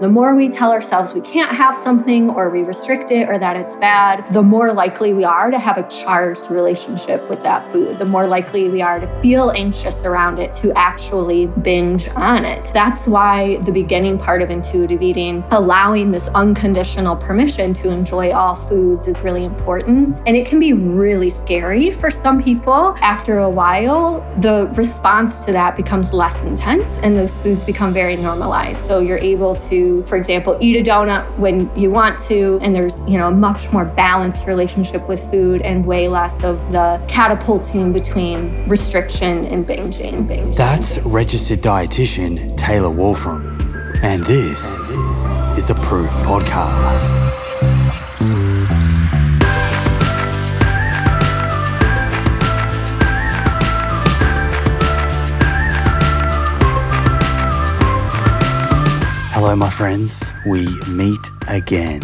The more we tell ourselves we can't have something or we restrict it or that it's bad, the more likely we are to have a charged relationship with that food. The more likely we are to feel anxious around it, to actually binge on it. That's why the beginning part of intuitive eating, allowing this unconditional permission to enjoy all foods, is really important. And it can be really scary for some people. After a while, the response to that becomes less intense and those foods become very normalized. So you're able to for example, eat a donut when you want to, and there's, you know, a much more balanced relationship with food and way less of the catapulting between restriction and binging. binging That's registered dietitian Taylor Wolfram. And this is the Proof Podcast. Hello, my friends. We meet again.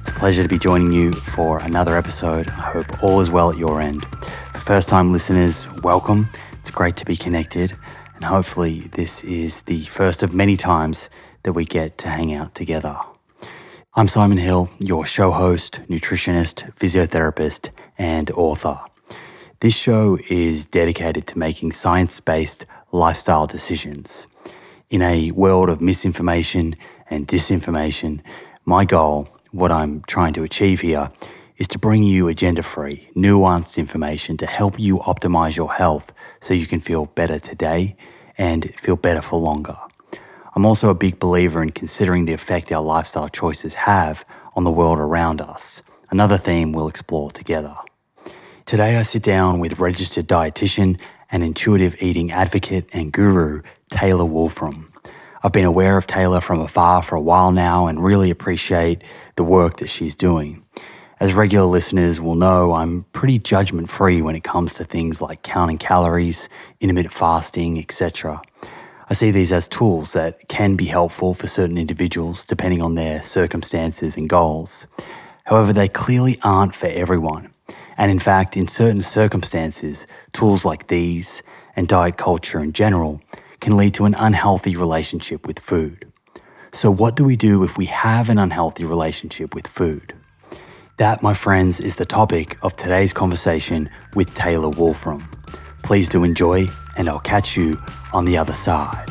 It's a pleasure to be joining you for another episode. I hope all is well at your end. For first time listeners, welcome. It's great to be connected, and hopefully, this is the first of many times that we get to hang out together. I'm Simon Hill, your show host, nutritionist, physiotherapist, and author. This show is dedicated to making science based lifestyle decisions in a world of misinformation and disinformation, my goal, what I'm trying to achieve here, is to bring you agenda free, nuanced information to help you optimize your health so you can feel better today and feel better for longer. I'm also a big believer in considering the effect our lifestyle choices have on the world around us, another theme we'll explore together. Today, I sit down with registered dietitian and intuitive eating advocate and guru, Taylor Wolfram. I've been aware of Taylor from afar for a while now and really appreciate the work that she's doing. As regular listeners will know, I'm pretty judgment free when it comes to things like counting calories, intermittent fasting, etc. I see these as tools that can be helpful for certain individuals depending on their circumstances and goals. However, they clearly aren't for everyone. And in fact, in certain circumstances, tools like these and diet culture in general can lead to an unhealthy relationship with food. So, what do we do if we have an unhealthy relationship with food? That, my friends, is the topic of today's conversation with Taylor Wolfram. Please do enjoy, and I'll catch you on the other side.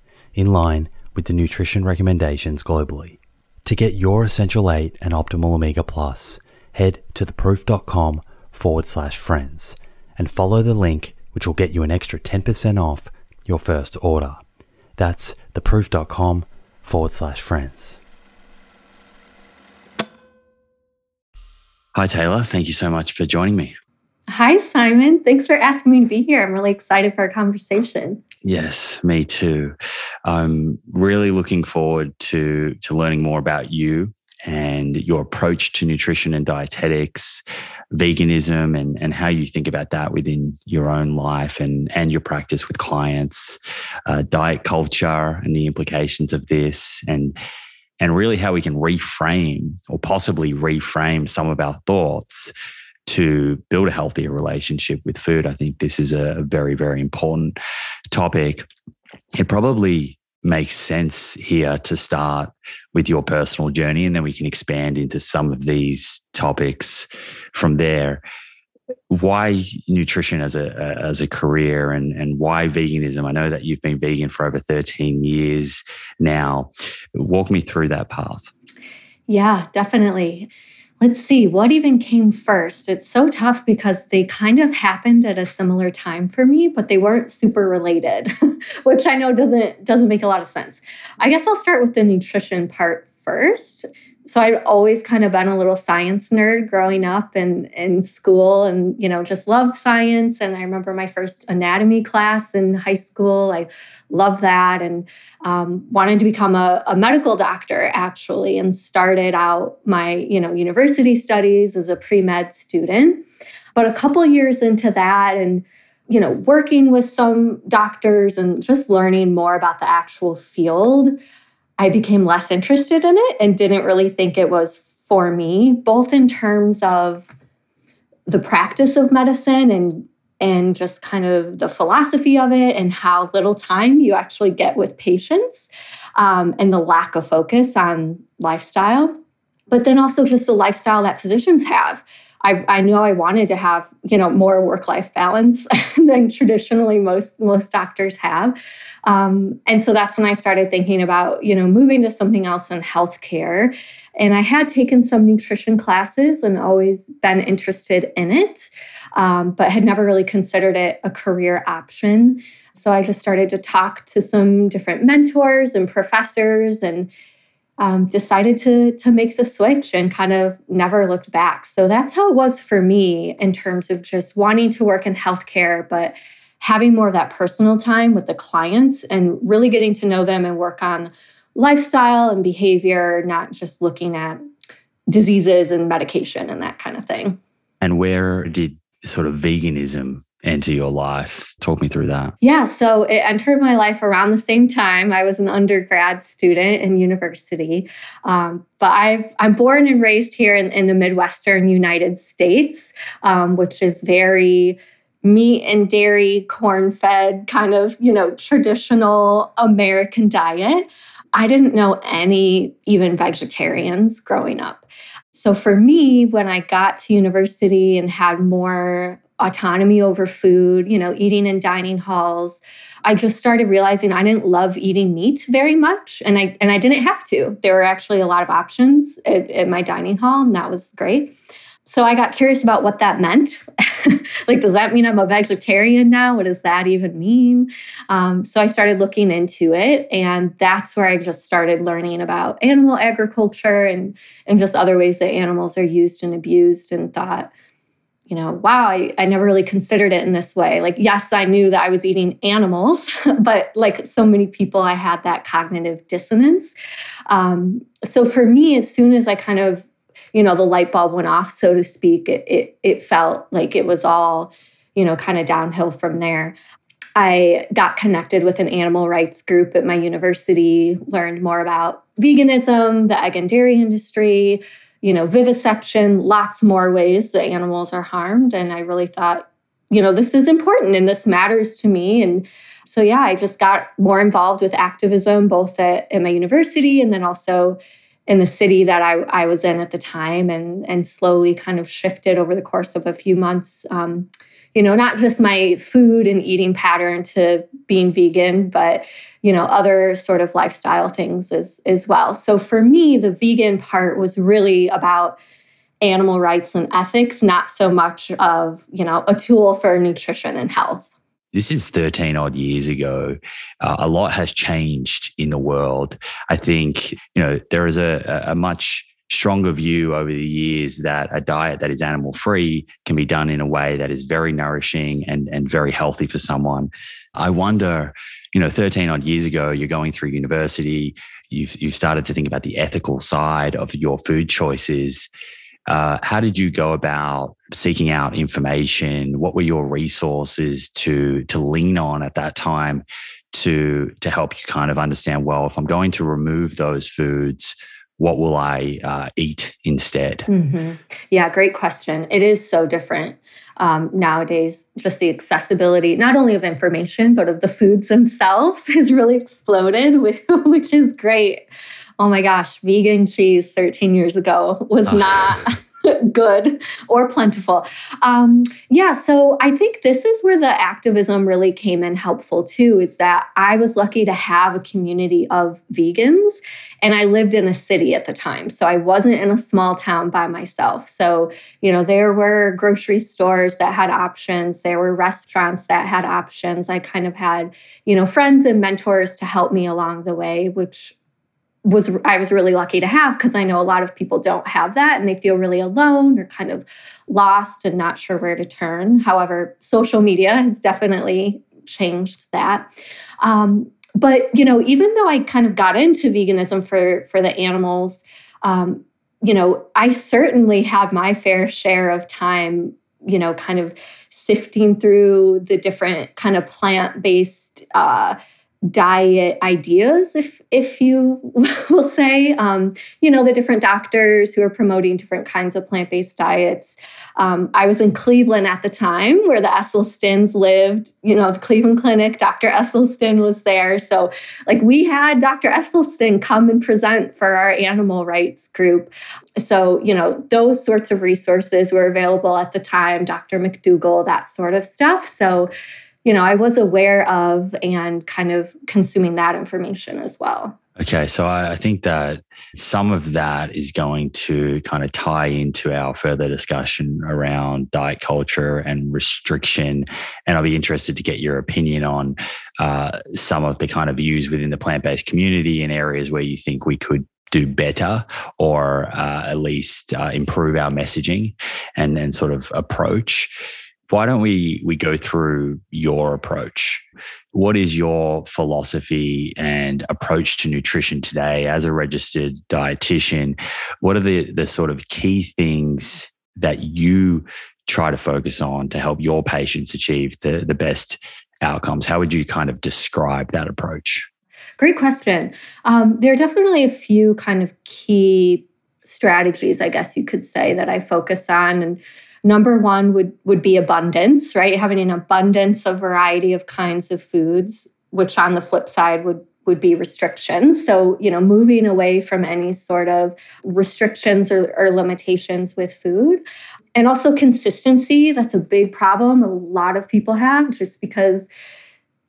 in line with the nutrition recommendations globally. To get your Essential 8 and Optimal Omega Plus, head to theproof.com forward slash friends and follow the link which will get you an extra 10% off your first order. That's theproof.com forward slash friends. Hi, Taylor. Thank you so much for joining me. Hi, Simon. Thanks for asking me to be here. I'm really excited for our conversation. Yes, me too. I'm really looking forward to to learning more about you and your approach to nutrition and dietetics, veganism, and, and how you think about that within your own life and, and your practice with clients, uh, diet culture and the implications of this, and and really how we can reframe or possibly reframe some of our thoughts to build a healthier relationship with food. I think this is a very, very important topic. It probably makes sense here to start with your personal journey, and then we can expand into some of these topics from there. Why nutrition as a as a career, and and why veganism? I know that you've been vegan for over thirteen years now. Walk me through that path. Yeah, definitely let's see what even came first? It's so tough because they kind of happened at a similar time for me but they weren't super related which i know doesn't doesn't make a lot of sense. I guess i'll start with the nutrition part first so I'd always kind of been a little science nerd growing up and in school and you know just loved science. And I remember my first anatomy class in high school. I loved that and um, wanted to become a, a medical doctor actually and started out my you know university studies as a pre-med student. But a couple years into that and you know working with some doctors and just learning more about the actual field I became less interested in it and didn't really think it was for me, both in terms of the practice of medicine and and just kind of the philosophy of it and how little time you actually get with patients um, and the lack of focus on lifestyle but then also just the lifestyle that physicians have. I, I know I wanted to have you know more work life balance than traditionally most most doctors have um, and so that's when I started thinking about, you know, moving to something else in healthcare. And I had taken some nutrition classes and always been interested in it, um, but had never really considered it a career option. So I just started to talk to some different mentors and professors and um, decided to to make the switch and kind of never looked back. So that's how it was for me in terms of just wanting to work in healthcare, but having more of that personal time with the clients and really getting to know them and work on lifestyle and behavior, not just looking at diseases and medication and that kind of thing. And where did sort of veganism enter your life? Talk me through that. Yeah, so it entered my life around the same time. I was an undergrad student in university, um, but i am born and raised here in, in the Midwestern United States, um, which is very meat and dairy, corn fed, kind of, you know, traditional American diet. I didn't know any even vegetarians growing up. So for me, when I got to university and had more autonomy over food, you know, eating in dining halls, I just started realizing I didn't love eating meat very much and I and I didn't have to. There were actually a lot of options at, at my dining hall and that was great. So I got curious about what that meant. like, does that mean I'm a vegetarian now? What does that even mean? Um, so I started looking into it, and that's where I just started learning about animal agriculture and and just other ways that animals are used and abused, and thought, you know, wow, I, I never really considered it in this way. Like, yes, I knew that I was eating animals, but like so many people, I had that cognitive dissonance. Um, so for me, as soon as I kind of you know the light bulb went off so to speak it it, it felt like it was all you know kind of downhill from there I got connected with an animal rights group at my university, learned more about veganism, the egg and dairy industry, you know, vivisection, lots more ways that animals are harmed. And I really thought, you know, this is important and this matters to me. And so, yeah, I just got more involved with activism, both at, at my university and then also in the city that I, I was in at the time, and, and slowly kind of shifted over the course of a few months. Um, you know, not just my food and eating pattern to being vegan, but you know, other sort of lifestyle things as as well. So for me, the vegan part was really about animal rights and ethics, not so much of, you know, a tool for nutrition and health. This is 13 odd years ago. Uh, a lot has changed in the world. I think, you know, there is a, a much stronger view over the years that a diet that is animal free can be done in a way that is very nourishing and, and very healthy for someone. I wonder, you know, 13 odd years ago, you're going through university, you've, you've started to think about the ethical side of your food choices. Uh, how did you go about seeking out information? What were your resources to to lean on at that time to to help you kind of understand? Well, if I'm going to remove those foods, what will I uh, eat instead? Mm-hmm. Yeah, great question. It is so different um, nowadays. Just the accessibility, not only of information, but of the foods themselves, has really exploded, which is great. Oh my gosh, vegan cheese 13 years ago was oh. not. good or plentiful. Um, yeah, so I think this is where the activism really came in helpful too, is that I was lucky to have a community of vegans and I lived in a city at the time. So I wasn't in a small town by myself. So, you know, there were grocery stores that had options, there were restaurants that had options. I kind of had, you know, friends and mentors to help me along the way, which was I was really lucky to have because I know a lot of people don't have that and they feel really alone or kind of lost and not sure where to turn. However, social media has definitely changed that. Um, but you know, even though I kind of got into veganism for for the animals, um, you know, I certainly have my fair share of time, you know, kind of sifting through the different kind of plant based. Uh, diet ideas if if you will say. Um, you know the different doctors who are promoting different kinds of plant-based diets. Um, i was in cleveland at the time where the esselstyns lived. You know the cleveland clinic dr esselstyn was there. So like we had dr esselstyn come and present for our animal rights group. So you know those sorts of resources were available at the time dr mcdougall that sort of stuff. So you know, I was aware of and kind of consuming that information as well. Okay, so I, think that some of that is going to kind of tie into our further discussion around diet culture and restriction. And I'll be interested to get your opinion on uh, some of the kind of views within the plant based community in areas where you think we could do better or uh, at least uh, improve our messaging and, and sort of approach why don't we we go through your approach? What is your philosophy and approach to nutrition today as a registered dietitian? What are the the sort of key things that you try to focus on to help your patients achieve the the best outcomes? How would you kind of describe that approach? Great question. Um, there are definitely a few kind of key strategies i guess you could say that i focus on and Number one would would be abundance, right? Having an abundance of variety of kinds of foods, which on the flip side would would be restrictions. So, you know, moving away from any sort of restrictions or, or, limitations with food. And also consistency. That's a big problem a lot of people have just because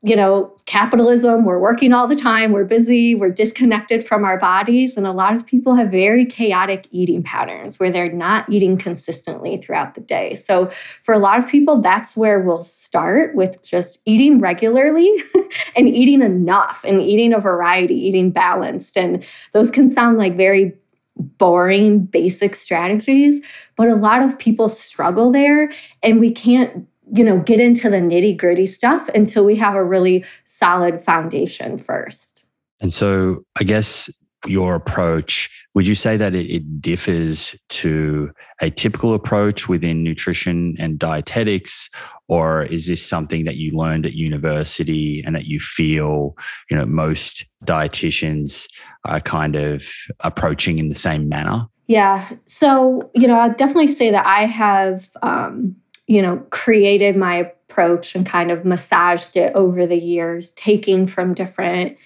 you know, capitalism, we're working all the time, we're busy, we're disconnected from our bodies. And a lot of people have very chaotic eating patterns where they're not eating consistently throughout the day. So, for a lot of people, that's where we'll start with just eating regularly and eating enough and eating a variety, eating balanced. And those can sound like very boring, basic strategies, but a lot of people struggle there. And we can't you know, get into the nitty gritty stuff until we have a really solid foundation first. And so I guess your approach, would you say that it, differs to a typical approach within nutrition and dietetics? Or is this something that you learned at university and that you feel, you know, most dietitians are kind of approaching in the same manner? Yeah. So, you know, I'd definitely say that I have, um, you know, created my approach and kind of massaged it over the years, taking from different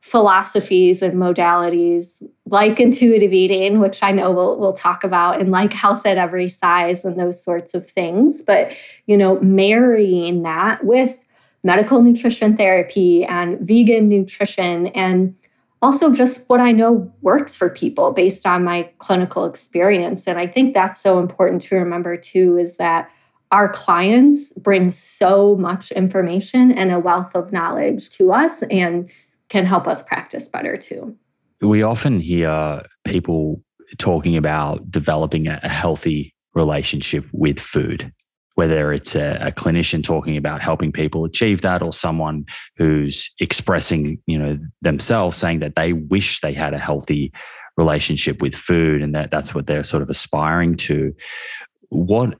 philosophies and modalities like intuitive eating, which I know we'll, we'll talk about, and like health at every size and those sorts of things. But, you know, marrying that with medical nutrition therapy and vegan nutrition and also just what I know works for people based on my clinical experience. And I think that's so important to remember too is that our clients bring so much information and a wealth of knowledge to us and can help us practice better too. We often hear people talking about developing a healthy relationship with food, whether it's a, a, clinician talking about helping people achieve that or someone who's expressing, you know, themselves saying that they wish they had a healthy relationship with food and that that's what they're sort of aspiring to. What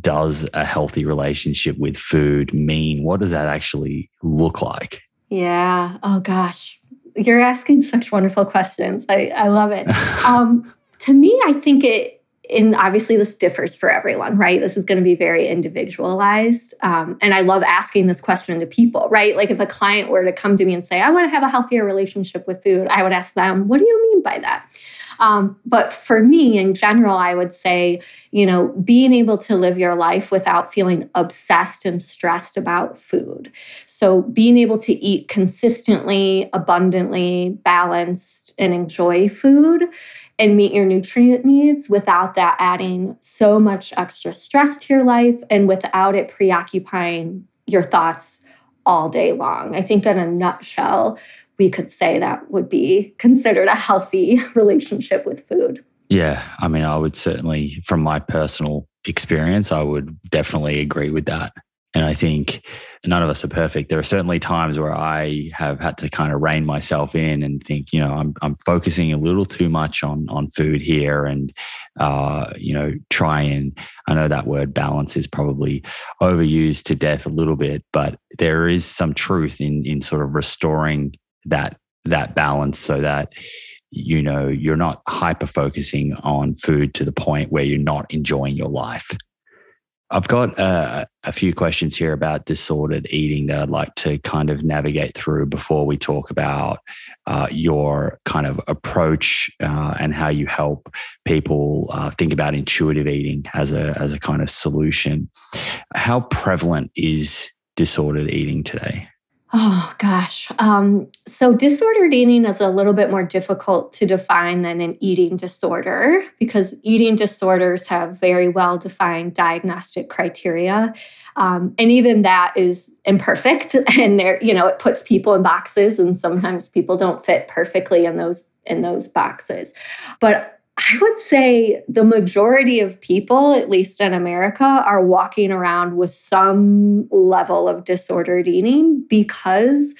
does a healthy relationship with food mean? What does that actually look like? Yeah. Oh gosh. You're asking such wonderful questions. I, I love it. um, to me, I think it, and obviously this differs for everyone, right? This is going to be very individualized. Um, and I love asking this question to people, right? Like if a client were to come to me and say, I want to have a healthier relationship with food, I would ask them, what do you mean by that? Um, but for me, in general, I would say, you know, being able to live your life without feeling obsessed and stressed about food. So being able to eat consistently, abundantly, balanced, and enjoy food and meet your nutrient needs without that adding so much extra stress to your life and without it preoccupying your thoughts all day long. I think, in a nutshell, we could say that would be considered a healthy relationship with food. Yeah. I mean, I would certainly, from my personal experience, I would definitely agree with that. And I think none of us are perfect. There are certainly times where I have had to kind of rein myself in and think, you know, I'm I'm focusing a little too much on on food here, and uh, you know, try and I know that word balance is probably overused to death a little bit, but there is some truth in in sort of restoring that that balance so that you know you're not hyper focusing on food to the point where you're not enjoying your life. I've got uh, a few questions here about disordered eating that i'd like to kind of navigate through before we talk about uh, your kind of approach uh, and how you help people uh, think about intuitive eating as a as a kind of solution. How prevalent is disordered eating today Oh gosh. Um, so disordered eating is a little bit more difficult to define than an eating disorder because eating disorders have very well defined diagnostic criteria. Um, and even that is imperfect and there, you know, it puts people in boxes and sometimes people don't fit perfectly in those in those boxes. But I would say the majority of people, at least in America, are walking around with some level of disordered eating because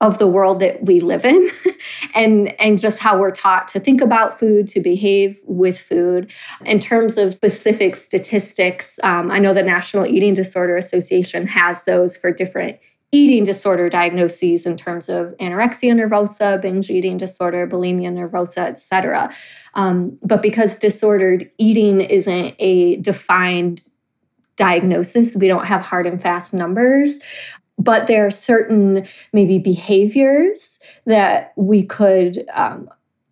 of the world that we live in and and just how we're taught to think about food to behave with food. In terms of specific statistics um, i know the national eating disorder association has those for different eating disorder diagnoses in terms of anorexia nervosa, binge eating disorder, bulimia nervosa, etc. Um, but because disordered eating isn't a defined diagnosis, we don't have hard and fast numbers. But there are certain maybe behaviors that we could um,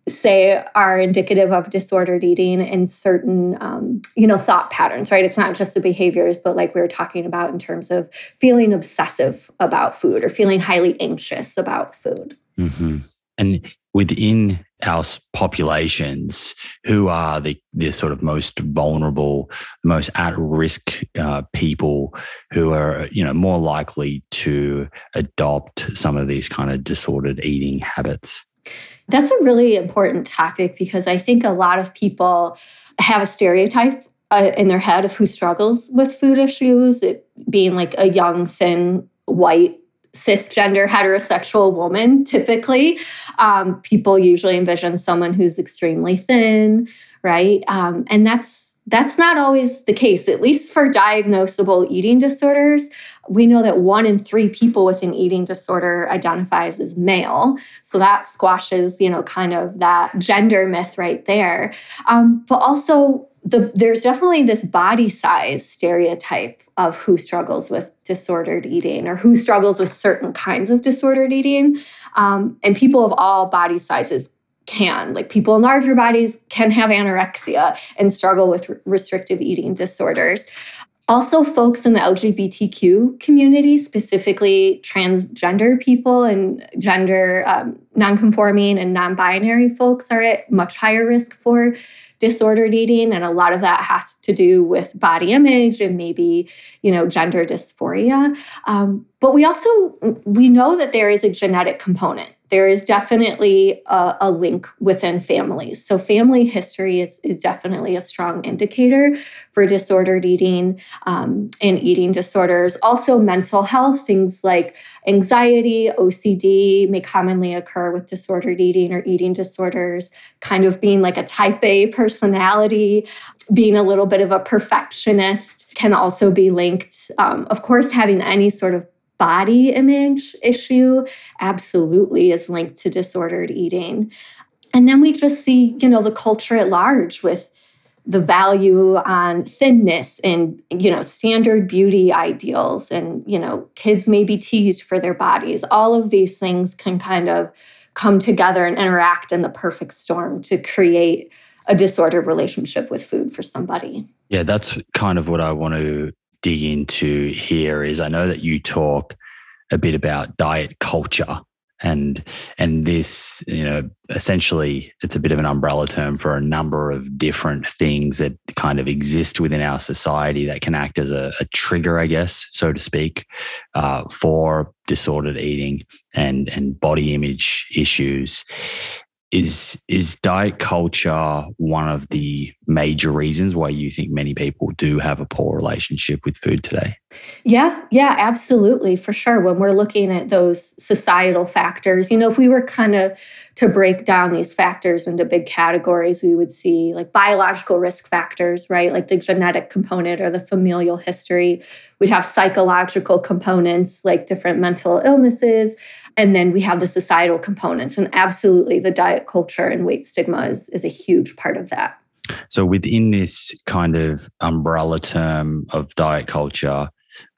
say are indicative of disordered eating and certain um, you know thought patterns right? It's not just the behaviors but like we were talking about in terms of feeling obsessive about food or feeling highly anxious about food. Mm-hmm. and within our populations who are the, the sort of most vulnerable most at risk uh, people who are you know more likely to adopt some of these kind of disordered eating habits that's a really important topic because I think a lot of people have a stereotype uh, in their head of who struggles with food issues, it being like a young, thin, white cisgender heterosexual woman typically. Um, people usually envision someone who's extremely thin right? Um, and that's that's not always the case. At least for diagnosable eating disorders we know that one in three people with an eating disorder identifies as male. So that squashes you know kind of that gender myth right there. Um, but also the, there's definitely this body size stereotype of who struggles with disordered eating or who struggles with certain kinds of disordered eating. Um, and people of all body sizes can. Like people in larger bodies can have anorexia and struggle with restrictive eating disorders. Also, folks in the LGBTQ community, specifically transgender people and gender um, nonconforming and non binary folks, are at much higher risk for disordered eating and a lot of that has to do with body image and maybe you know gender dysphoria um, but we also we know that there is a genetic component there is definitely a, a, link within families. So, family history is, is definitely a strong indicator for disordered eating um, and eating disorders. Also, mental health, things like anxiety, OCD may commonly occur with disordered eating or eating disorders, kind of being like a type A personality, being a little bit of a perfectionist can also be linked. Um, of course, having any sort of body image issue absolutely is linked to disordered eating. And then we just see, you know, the culture at large with the value on thinness and you know standard beauty ideals and you know kids may be teased for their bodies all of these things can kind of come together and interact in the perfect storm to create a disordered relationship with food for somebody yeah that's kind of what i want to dig into here is I know that you talk a bit about diet culture and and this you know essentially it's a bit of an umbrella term for a number of different things that kind of exist within our society that can act as a, a trigger i guess so to speak uh, for disordered eating and and body image issues is is diet culture one of the major reasons why you think many people do have a poor relationship with food today? Yeah, yeah, absolutely, for sure. When we're looking at those societal factors, you know, if we were kind of to break down these factors into big categories, we would see like biological risk factors, right? Like the genetic component or the familial history. We'd have psychological components like different mental illnesses. And then we have the societal components. And absolutely, the diet culture and weight stigma is, is a huge part of that. So, within this kind of umbrella term of diet culture,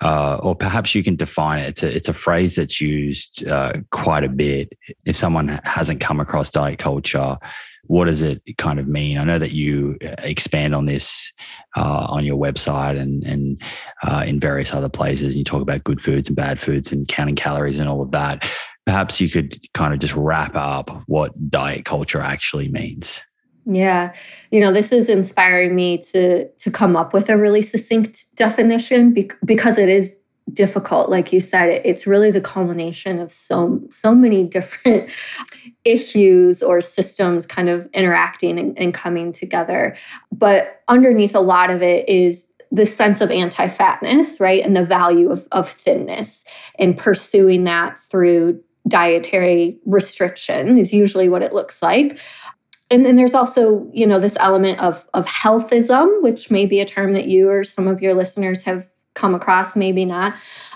uh, or perhaps you can define it. It's a, it's a phrase that's used uh, quite a bit. If someone hasn't come across diet culture, what does it kind of mean? I know that you uh, expand on this uh, on your website and and uh, in various other places. And you talk about good foods and bad foods and counting calories and all of that perhaps you could kind of just wrap up what diet culture actually means. Yeah. You know, this is inspiring me to to come up with a really succinct definition because it is difficult like you said it's really the culmination of so so many different issues or systems kind of interacting and, and coming together but underneath a lot of it is the sense of anti-fatness right and the value of, of thinness and pursuing that through dietary restriction is usually what it looks like. And then there's also you know this element of of healthism which may be a term that you or some of your listeners have come across maybe not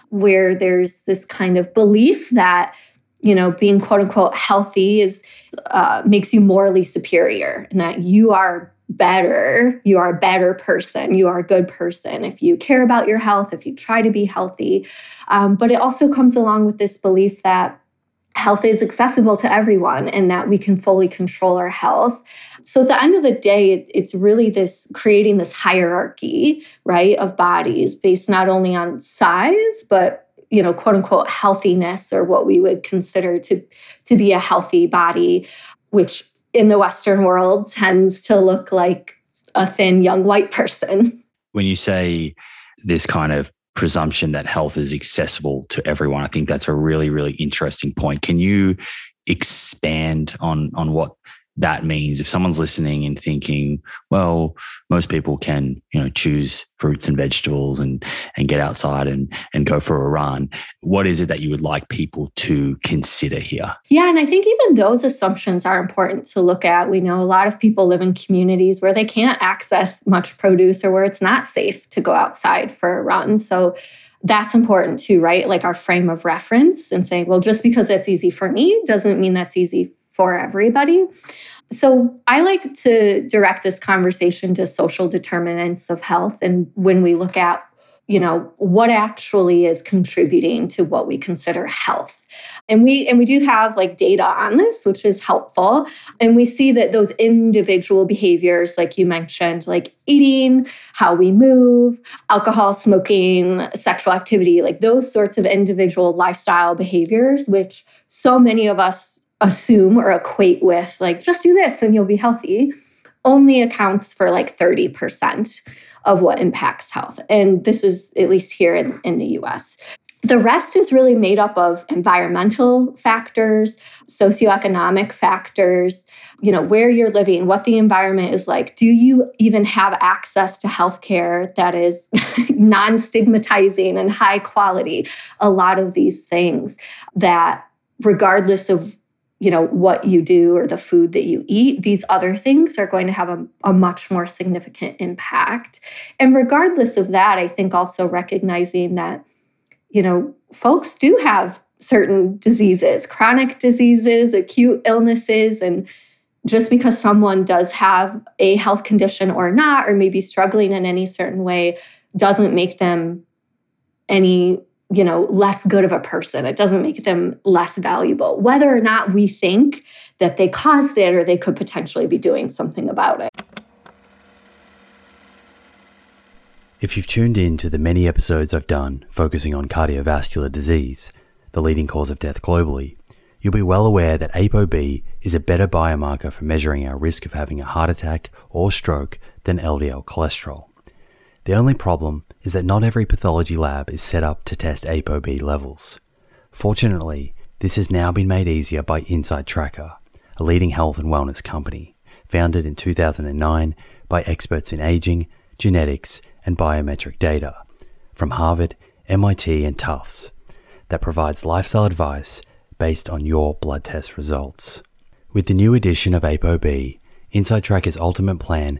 where there's this kind of belief that you know being quote unquote healthy is uh, makes you morally superior and that you are better you are a better person you are a good person if you care about your health if you try to be healthy. Um, but it also comes along with this belief that health is accessible to everyone and that we can fully control our health. So at the end of the day, it, it's really this creating this hierarchy, right, of bodies based not only on size, but you know, quote unquote healthiness or what we would consider to to be a healthy body, which in the Western world tends to look like a thin young white person. When you say this kind of presumption that health is accessible to everyone. I think that's a really, really interesting point. Can you expand on on what that means if someone's listening and thinking, well, most people can, you know, choose fruits and vegetables and and get outside and and go for a run, what is it that you would like people to consider here? Yeah, and I think even those assumptions are important to look at. We know a lot of people live in communities where they can't access much produce or where it's not safe to go outside for a run. So that's important too, right? Like our frame of reference and saying, well, just because it's easy for me doesn't mean that's easy for everybody. So I like to direct this conversation to social determinants of health. And when we look at, you know, what actually is contributing to what we consider health. And we and we do have like data on this, which is helpful. And we see that those individual behaviors, like you mentioned, like eating, how we move, alcohol, smoking, sexual activity, like those sorts of individual lifestyle behaviors, which so many of us assume or equate with like just do this and you'll be healthy only accounts for like 30% of what impacts health. And this is at least here in, in the us the rest is really made up of environmental factors socioeconomic factors you know where you're living what the environment is like. Do you even have access to healthcare that is non-stigmatizing and high quality? A lot of these things that regardless of you know what you do or the food that you eat these other things are going to have a, a, much more significant impact. And regardless of that i think also recognizing that you know folks do have certain diseases chronic diseases acute illnesses and just because someone does have a health condition or not or maybe struggling in any certain way doesn't make them any you know, less good of a person. It doesn't make them less valuable, whether or not we think that they caused it or they could potentially be doing something about it. If you've tuned in to the many episodes I've done focusing on cardiovascular disease, the leading cause of death globally, you'll be well aware that ApoB is a better biomarker for measuring our risk of having a heart attack or stroke than LDL cholesterol. The only problem is that not every pathology lab is set up to test ApoB levels. Fortunately, this has now been made easier by Inside Tracker, a leading health and wellness company, founded in 2009 by experts in aging, genetics, and biometric data from Harvard, MIT, and Tufts that provides lifestyle advice based on your blood test results. With the new addition of ApoB, Inside Tracker's ultimate plan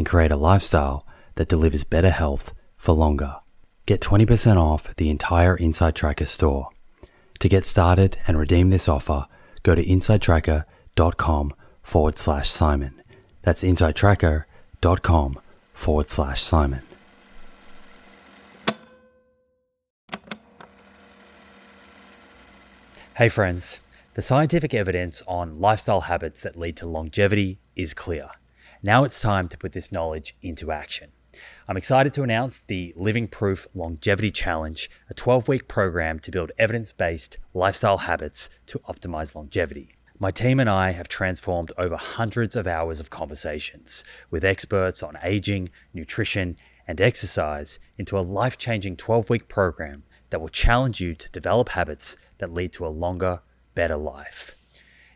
and create a lifestyle that delivers better health for longer. Get 20% off the entire Inside Tracker store. To get started and redeem this offer, go to insidetracker.com forward slash Simon. That's insidetracker.com forward slash Simon. Hey, friends. The scientific evidence on lifestyle habits that lead to longevity is clear. Now it's time to put this knowledge into action. I'm excited to announce the Living Proof Longevity Challenge, a 12 week program to build evidence based lifestyle habits to optimize longevity. My team and I have transformed over hundreds of hours of conversations with experts on aging, nutrition, and exercise into a life changing 12 week program that will challenge you to develop habits that lead to a longer, better life.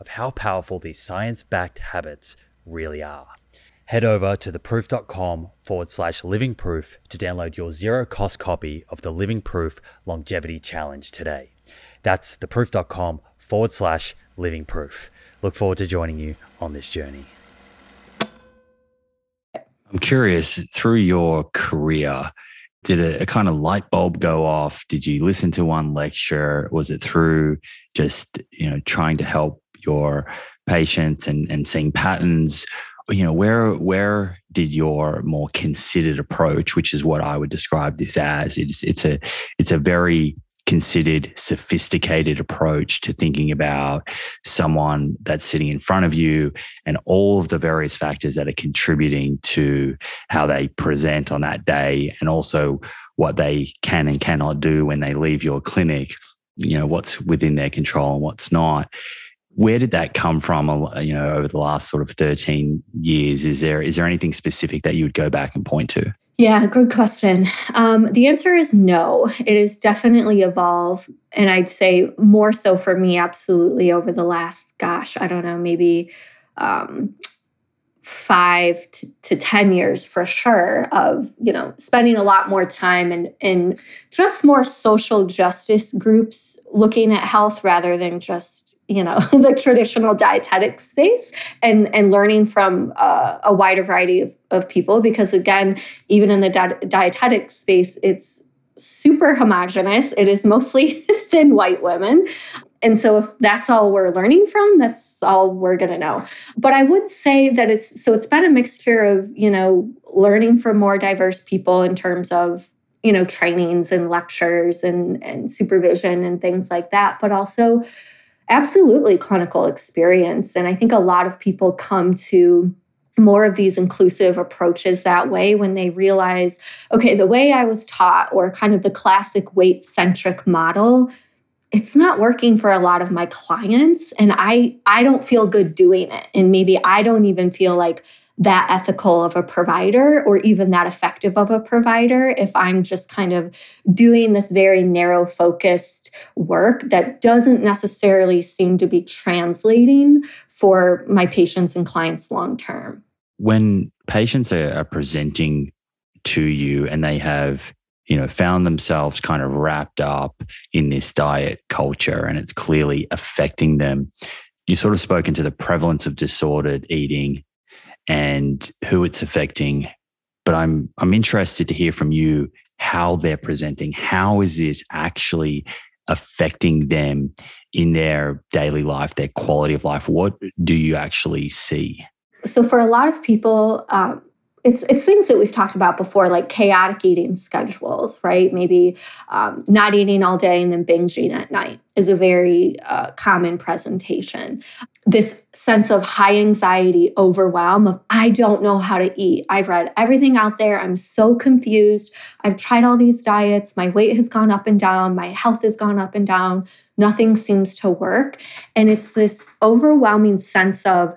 of how powerful these science backed habits really are. Head over to theproof.com forward slash living proof to download your zero cost copy of the Living Proof Longevity Challenge today. That's theproof.com forward slash living proof. Look forward to joining you on this journey. I'm curious through your career, did a, a, kind of light bulb go off? Did you listen to one lecture? Was it through just, you know, trying to help your patients and, and seeing patterns? You know, where where did your more considered approach, which is what I would describe this as, it's it's a it's a very considered, sophisticated approach to thinking about someone that's sitting in front of you and all of the various factors that are contributing to how they present on that day and also what they can and cannot do when they leave your clinic, you know, what's within their control and what's not. Where did that come from, you know, over the last sort of 13 years? Is there is there anything specific that you would go back and point to? Yeah, good question. Um, the answer is no. It has definitely evolved. And I'd say more so for me, absolutely, over the last, gosh, I don't know, maybe um, five to, to 10 years for sure of, you know, spending a lot more time in, in just more social justice groups looking at health rather than just you know the traditional dietetic space and and learning from uh, a wider variety of, of people because again even in the di- dietetic space it's super homogenous. It is mostly thin white women. And so if that's all we're learning from that's all we're going to know. But i would say that it's so it's been a mixture of you know learning from more diverse people in terms of you know trainings and lectures and and supervision and things like that but also Absolutely, clinical experience. And I think a lot of people come to more of these inclusive approaches that way when they realize, okay, the way I was taught, or kind of the classic weight centric model, it's not working for a lot of my clients and i i don't feel good doing it and maybe i don't even feel like that ethical of a provider or even that effective of a provider if I'm just kind of doing this very narrow focused work that doesn't necessarily seem to be translating for my patients and clients long term. When patients are, presenting to you and they have you know found themselves kind of wrapped up in this diet culture and it's clearly affecting them you sort of spoken to the prevalence of disordered eating and who it's affecting. But I'm I'm interested to hear from you how they're presenting. How is this actually affecting them in their daily life, their quality of life? What do you actually see? So for a lot of people, um, it's it's things that we've talked about before, like chaotic eating schedules, right? Maybe um, not eating all day and then binging at night is a very uh, common presentation. This sense of high anxiety, overwhelm of I don't know how to eat. I've read everything out there. I'm so confused. I've tried all these diets. My weight has gone up and down. My health has gone up and down. Nothing seems to work, and it's this overwhelming sense of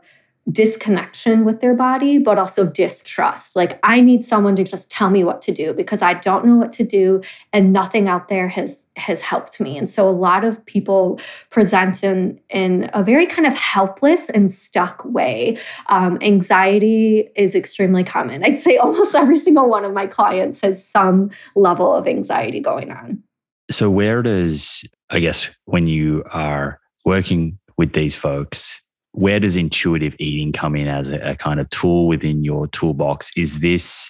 disconnection with their body, but also distrust. Like, I need someone to just tell me what to do because I don't know what to do, and nothing out there has has helped me. And so, a lot of people present in in a very kind of helpless and stuck way. Um, anxiety is extremely common. I'd say almost every single one of my clients has some level of anxiety going on. So, where does I guess when you are working with these folks where does intuitive eating come in as a, a kind of tool within your toolbox? Is this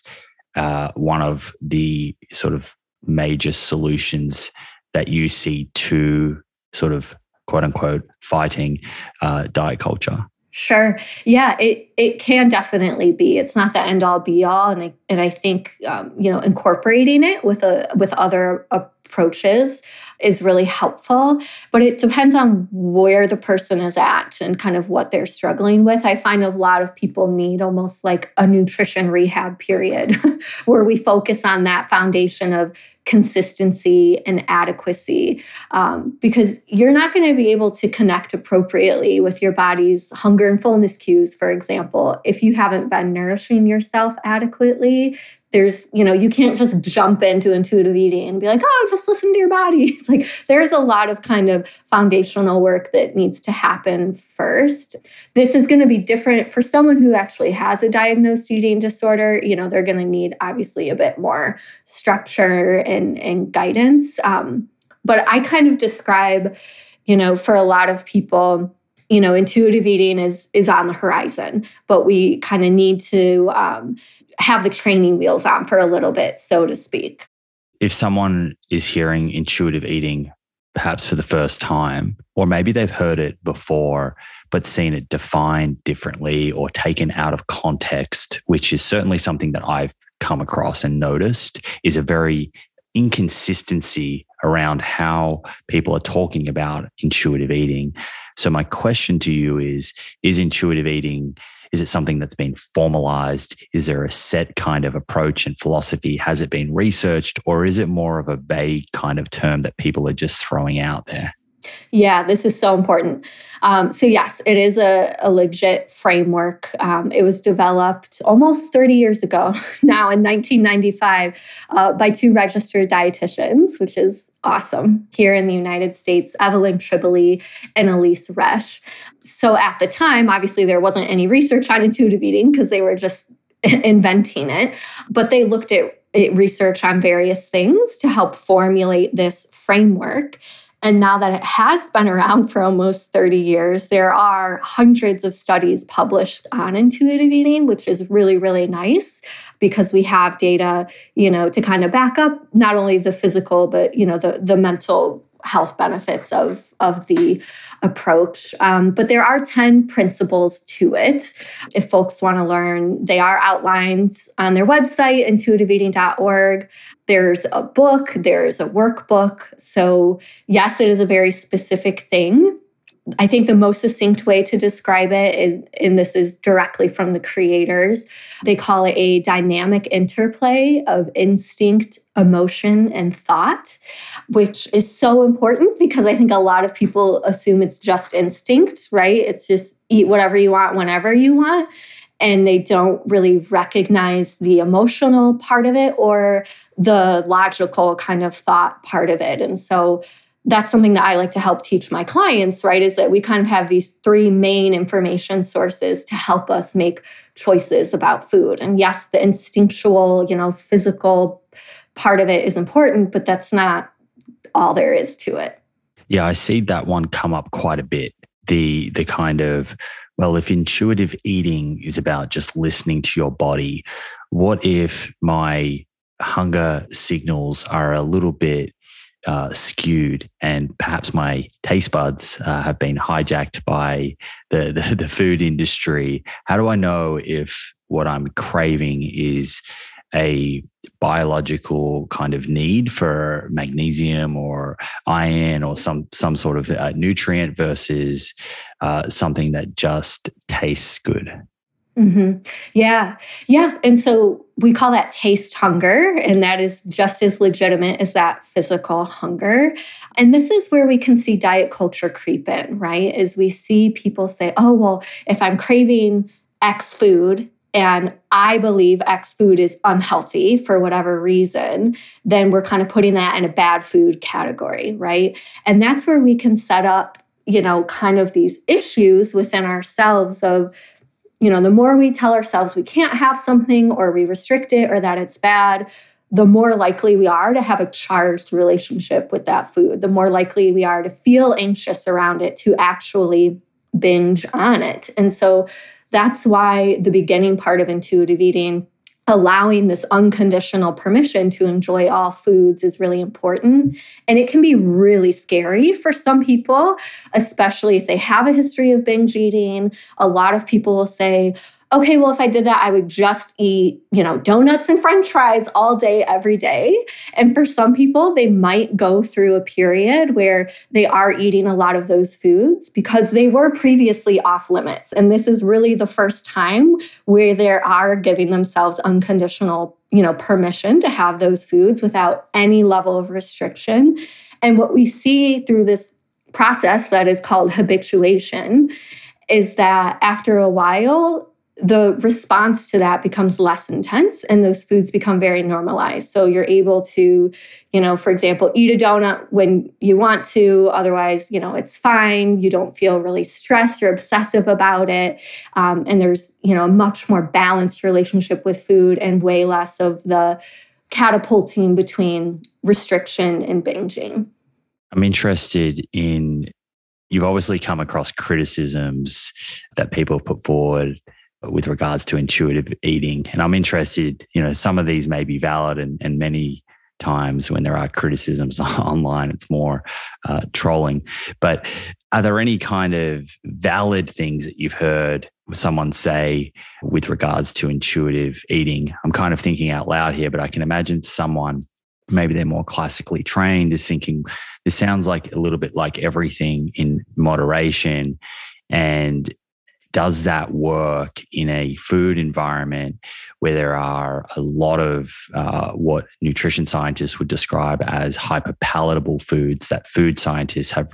uh, one of the sort of major solutions that you see to sort of quote unquote fighting uh, diet culture? Sure. Yeah, it, it can definitely be. It's not the end all be all, and I, and I think um, you know incorporating it with a with other approaches is really helpful. But it depends on where the person is at and kind of what they're struggling with. I find a lot of people need almost like a nutrition rehab period where we focus on that foundation of consistency and adequacy um, because you're not going to be able to connect appropriately with your body's hunger and fullness cues, for example, if you haven't been nourishing yourself adequately there's you know you can't just jump into intuitive eating and be like oh just listen to your body. It's like there's a lot of kind of foundational work that needs to happen first. This is going to be different for someone who actually has a diagnosed eating disorder. You know they're going to need obviously a bit more structure and and guidance. Um, but i kind of describe you know for a lot of people you know, intuitive eating is is on the horizon, but we kind of need to um, have the training wheels on for a little bit, so to speak. If someone is hearing intuitive eating perhaps for the first time, or maybe they've heard it before, but seen it defined differently or taken out of context, which is certainly something that I've come across and noticed, is a very inconsistency around how people are talking about intuitive eating. So, my question to you is Is intuitive eating is it something that's been formalized? Is there a set kind of approach and philosophy? Has it been researched, or is it more of a vague kind of term that people are just throwing out there? Yeah, this is so important. Um, so, yes, it is a, a legit framework. Um, it was developed almost 30 years ago now in 1995 uh, by two registered dietitians, which is awesome here in the United States, Evelyn Tribole and Elise Resch. So at the time, obviously, there wasn't any research on intuitive eating because they were just inventing it, but they looked at research on various things to help formulate this framework. And now that it has been around for almost 30 years, there are hundreds of studies published on intuitive eating, which is really, really nice because we have data, you know, to kind of back up not only the physical, but, you know, the, the mental health benefits of, of the approach. Um, but there are 10 principles to it. If folks want to learn, they are outlined on their website, intuitiveeating.org. There's a book, there's a workbook. So, yes, it is a very specific thing. I think the most succinct way to describe it is, and this is directly from the creators, they call it a dynamic interplay of instinct, emotion, and thought, which is so important because I think a lot of people assume it's just instinct, right? It's just eat whatever you want whenever you want. And they don't really recognize the emotional part of it or the logical kind of thought part of it. And so that's something that I like to help teach my clients, right? Is that we kind of have these three main information sources to help us make choices about food. And yes, the instinctual, you know, physical part of it is important, but that's not all there is to it. Yeah, I see that one come up quite a bit. The the kind of well, if intuitive eating is about just listening to your body, what if my hunger signals are a little bit uh, skewed, and perhaps my taste buds uh, have been hijacked by the, the, the food industry. How do I know if what I'm craving is a biological kind of need for magnesium or iron or some some sort of uh, nutrient versus uh, something that just tastes good? Mm-hmm. Yeah. Yeah. And so we call that taste hunger, and that is just as legitimate as that physical hunger. And this is where we can see diet culture creep in, right? As we see people say, oh, well, if I'm craving X food and I believe X food is unhealthy for whatever reason, then we're kind of putting that in a bad food category, right? And that's where we can set up, you know, kind of these issues within ourselves of, you know, the more we tell ourselves we can't have something or we restrict it or that it's bad, the more likely we are to have a charged relationship with that food, the more likely we are to feel anxious around it, to actually binge on it. And so that's why the beginning part of intuitive eating allowing this unconditional permission to enjoy all foods is really important. And it can be really scary for some people, especially if they have a history of binge eating. A lot of people will say, okay, well, if I did that, I would just eat, you know, donuts and french fries all day, every day. And for some people, they might go through a period where they are eating a lot of those foods because they were previously off limits. And this is really the first time where they are giving themselves unconditional, you know, permission to have those foods without any level of restriction. And what we see through this process that is called habituation is that after a while, the response to that becomes less intense and those foods become very normalized. So you're able to, you know, for example, eat a donut when you want to. Otherwise, you know, it's fine. You don't feel really stressed or obsessive about it. Um, and there's, you know, a much more balanced relationship with food and way less of the catapulting between restriction and binging. I'm interested in you've obviously come across criticisms that people have put forward with regards to intuitive eating. And I'm interested, you know, some of these may be valid and, and many times when there are criticisms online, it's more uh, trolling. But are there any kind of valid things that you've heard someone say with regards to intuitive eating? I'm kind of thinking out loud here, but I can imagine someone maybe they're more classically trained is thinking this sounds like a little bit like everything in moderation and does that work in a food environment where there are a lot of uh, what nutrition scientists would describe as hyperpalatable foods that food scientists have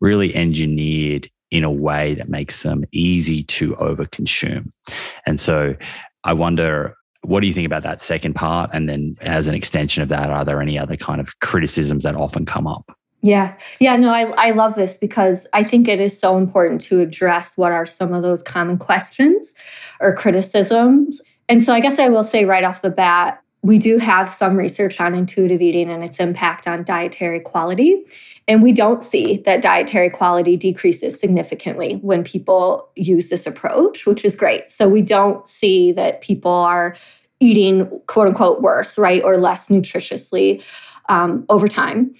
really engineered in a way that makes them easy to overconsume? And so I wonder what do you think about that second part? And then, as an extension of that, are there any other kind of criticisms that often come up? Yeah. Yeah. No, I, I love this because I think it is so important to address what are some of those common questions or criticisms. And so I guess I will say right off the bat, we do have some research on intuitive eating and its impact on dietary quality. And we don't see that dietary quality decreases significantly when people use this approach, which is great. So we don't see that people are eating quote unquote worse, right, or less nutritiously um, over time.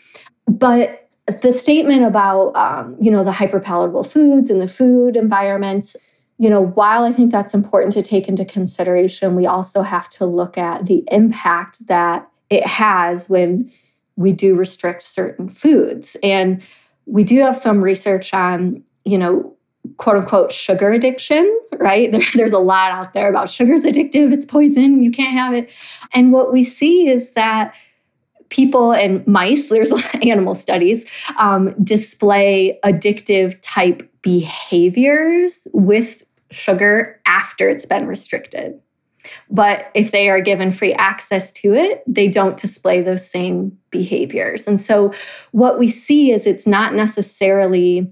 But the statement about um, you know the hyperpalatable foods and the food environment you know while i think that's important to take into consideration we also have to look at the impact that it has when we do restrict certain foods. And we do have some research on you know quote unquote sugar addiction right? There, there's a lot out there about sugar's addictive. It's poison. You can't have it. And what we see is that people and mice, there's animal studies, um, display addictive type behaviors with sugar after it's been restricted. But if they are given free access to it, they don't display those same behaviors. And so what we see is it's not necessarily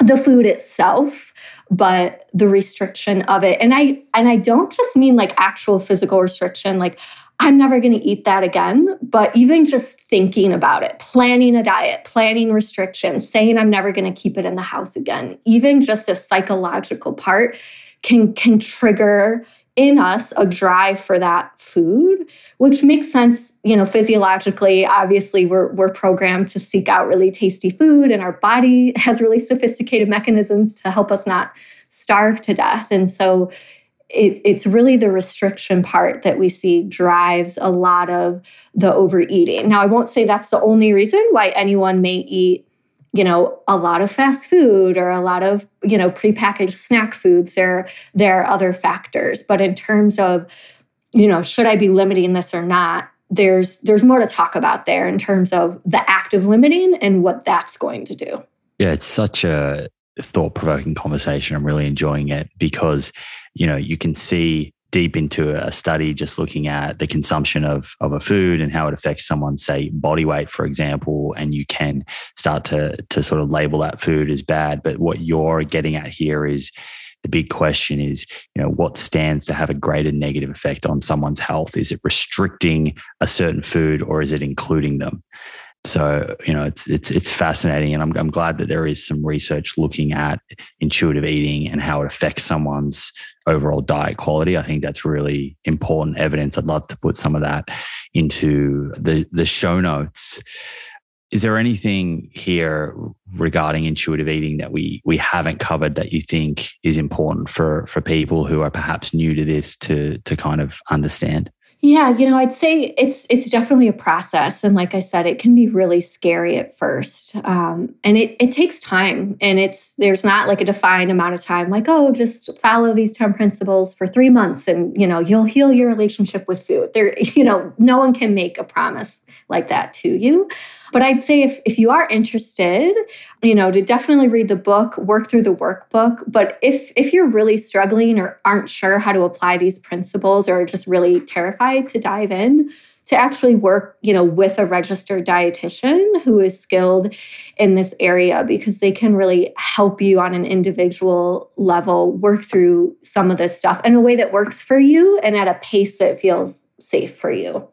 the food itself but the restriction of it and i and i don't just mean like actual physical restriction like I'm never going to eat that again. But even just thinking about it, planning a diet, planning restrictions, saying I'm never going to keep it in the house again, even just a psychological part can can trigger in us a drive for that food, which makes sense, you know, physiologically. Obviously, we're we're programmed to seek out really tasty food, and our body has really sophisticated mechanisms to help us not starve to death. And so it, it's really the restriction part that we see drives a lot of the overeating. Now, I won't say that's the only reason why anyone may eat, you know, a lot of fast food or a lot of, you know, prepackaged snack foods. There, there are other factors. But in terms of, you know, should I be limiting this or not? There's there's more to talk about there in terms of the act of limiting and what that's going to do. Yeah, it's such a thought provoking conversation. I'm really enjoying it because, you know, you can see deep into a study just looking at the consumption of, of a food and how it affects someone's, say, body weight, for example, and you can start to, to sort of label that food as bad. But what you're getting at here is the big question is, you know, what stands to have a greater negative effect on someone's health? Is it restricting a certain food or is it including them? So you know it's it's it's fascinating, and I'm I'm glad that there is some research looking at intuitive eating and how it affects someone's overall diet quality. I think that's really important evidence. I'd love to put some of that into the the show notes. Is there anything here regarding intuitive eating that we we haven't covered that you think is important for for people who are perhaps new to this to to kind of understand? Yeah, you know, I'd say it's it's definitely a process, and like I said, it can be really scary at first, um, and it it takes time, and it's there's not like a defined amount of time, like oh, just follow these ten principles for three months, and you know you'll heal your relationship with food. There, you know, no one can make a promise like that to you. But I'd say if, if you are interested, you know, to definitely read the book, work through the workbook. But if if you're really struggling or aren't sure how to apply these principles or just really terrified to dive in, to actually work, you know, with a registered dietitian who is skilled in this area because they can really help you on an individual level work through some of this stuff in a way that works for you and at a pace that feels safe for you.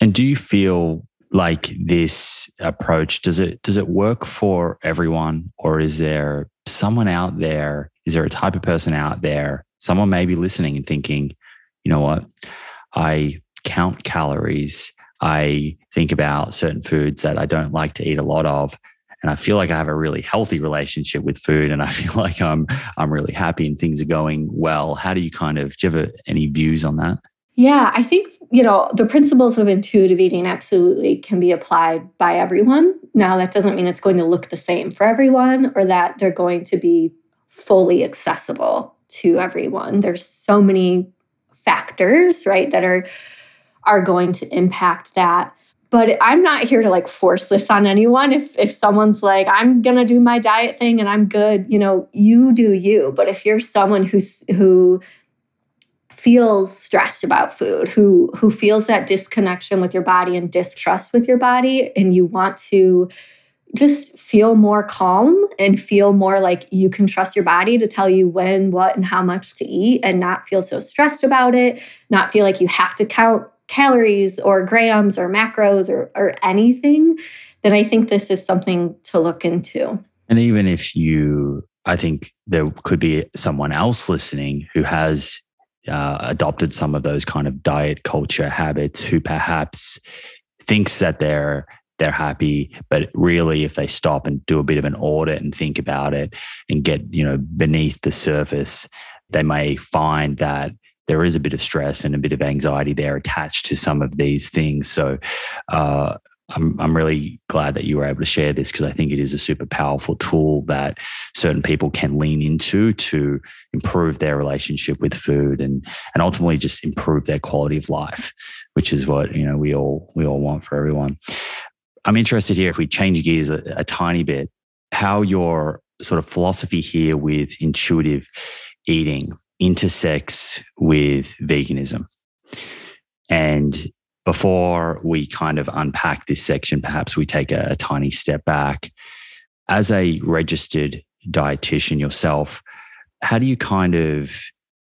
And do you feel like this approach? Does it does it work for everyone or is there someone out there is there a type of person out there someone may be listening and thinking you know what? I count calories. I think about certain foods that i don't like to eat a lot of and i feel like i have a really healthy relationship with food and i feel like i'm i'm really happy and things are going well. How do you kind of do you have any views on that? Yeah, I think, you know, the principles of intuitive eating absolutely can be applied by everyone. Now, that doesn't mean it's going to look the same for everyone or that they're going to be fully accessible to everyone. There's so many factors, right, that are are going to impact that. But I'm not here to like force this on anyone. If if someone's like, I'm gonna do my diet thing and I'm good, you know, you do you. But if you're someone who's who feels stressed about food, who who feels that disconnection with your body and distrust with your body and you want to just feel more calm and feel more like you can trust your body to tell you when, what, and how much to eat and not feel so stressed about it, not feel like you have to count calories or grams or macros or, or anything, then I think this is something to look into. And even if you, I think there could be someone else listening who has uh, adopted some of those kind of diet culture habits who perhaps thinks that they're they're happy but really if they stop and do a bit of an audit and think about it and get you know beneath the surface they may find that there is a bit of stress and a bit of anxiety there attached to some of these things. So uh, I'm, I'm really glad that you were able to share this because I think it is a super powerful tool that certain people can lean into to improve their relationship with food and and ultimately just improve their quality of life, which is what you know we all we all want for everyone. I'm interested here if we change gears a, a tiny bit, how your sort of philosophy here with intuitive eating intersects with veganism. And before we kind of unpack this section, perhaps we take a, a tiny step back. As a registered dietitian yourself, how do you kind of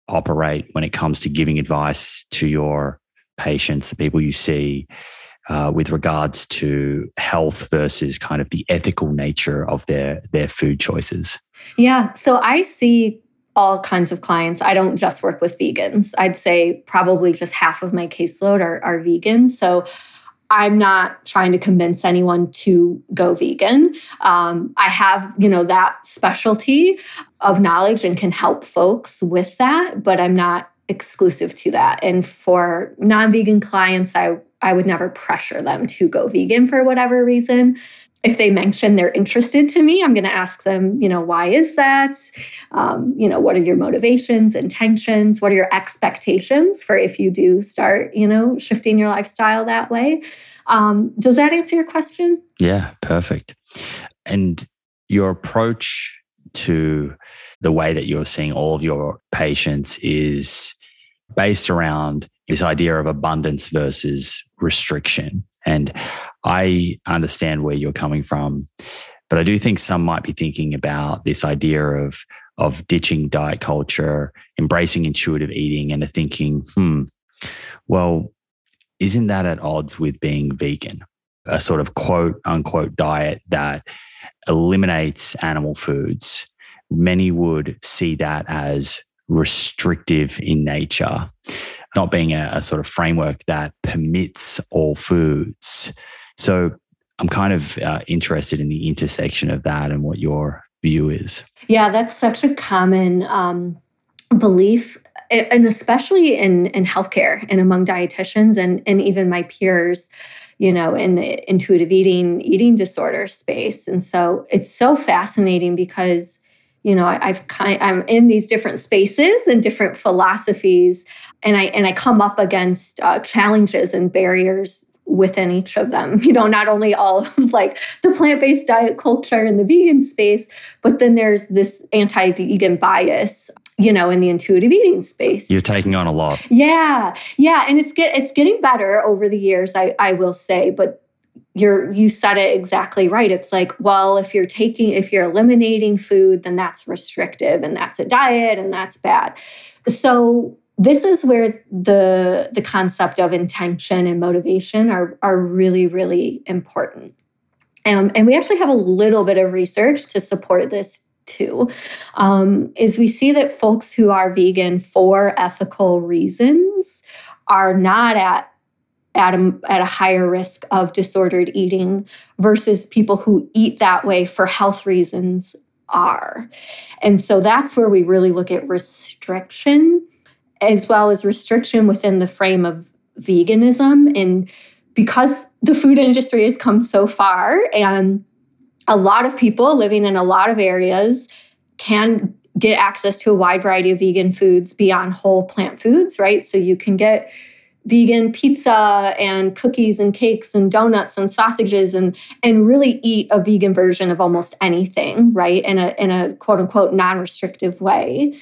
operate when it comes to giving advice to your patients, the people you see, uh, with regards to health versus kind of the ethical nature of their their food choices? Yeah, so I see all kinds of clients. I don't just work with vegans. I'd say probably just half of my caseload are, are vegan. So I'm not trying to convince anyone to go vegan. Um, I have, you know, that specialty of knowledge and can help folks with that, but I'm not exclusive to that. And for non-vegan clients, I I would never pressure them to go vegan for whatever reason if they mention they're interested to me, I'm going to ask them, you know, why is that? Um, you know, what are your motivations, intentions? What are your expectations for if you do start, you know, shifting your lifestyle that way? Um, does that answer your question? Yeah, perfect. And your approach to the way that you're seeing all of your patients is based around this idea of abundance versus restriction. And I understand where you're coming from, but I do think some might be thinking about this idea of of ditching diet culture, embracing intuitive eating, and are thinking, hmm, well, isn't that at odds with being vegan? A sort of quote unquote diet that eliminates animal foods. Many would see that as restrictive in nature not being a, a sort of framework that permits all foods. So I'm kind of uh, interested in the intersection of that and what your view is. Yeah, that's such a common um, belief, and especially in in healthcare and among dietitians and and even my peers, you know, in the intuitive eating eating disorder space. And so it's so fascinating because you know I, have kind I'm in these different spaces and different philosophies and I and I come up against uh, challenges and barriers within each of them. You know, not only all of like the plant-based diet culture and the vegan space, but then there's this anti-vegan bias you know in the intuitive eating space. You're taking on a lot. Yeah. Yeah. And it's get it's getting better over the years i i will say but you're you said it exactly right. It's like well if you're taking if you're eliminating food then that's restrictive and that's a diet and that's bad. So this is where the the concept of intention and motivation are are really really important um, and we actually have a little bit of research to support this too um, is we see that folks who are vegan for ethical reasons are not at at a, at a higher risk of disordered eating versus people who eat that way for health reasons are. And so that's where we really look at restriction as well as restriction within the frame of veganism. And because the food industry has come so far, and a lot of people living in a lot of areas can get access to a wide variety of vegan foods beyond whole plant foods, right? So you can get vegan pizza and cookies and cakes and donuts and sausages and and really eat a vegan version of almost anything right in a in a quote unquote non-restrictive way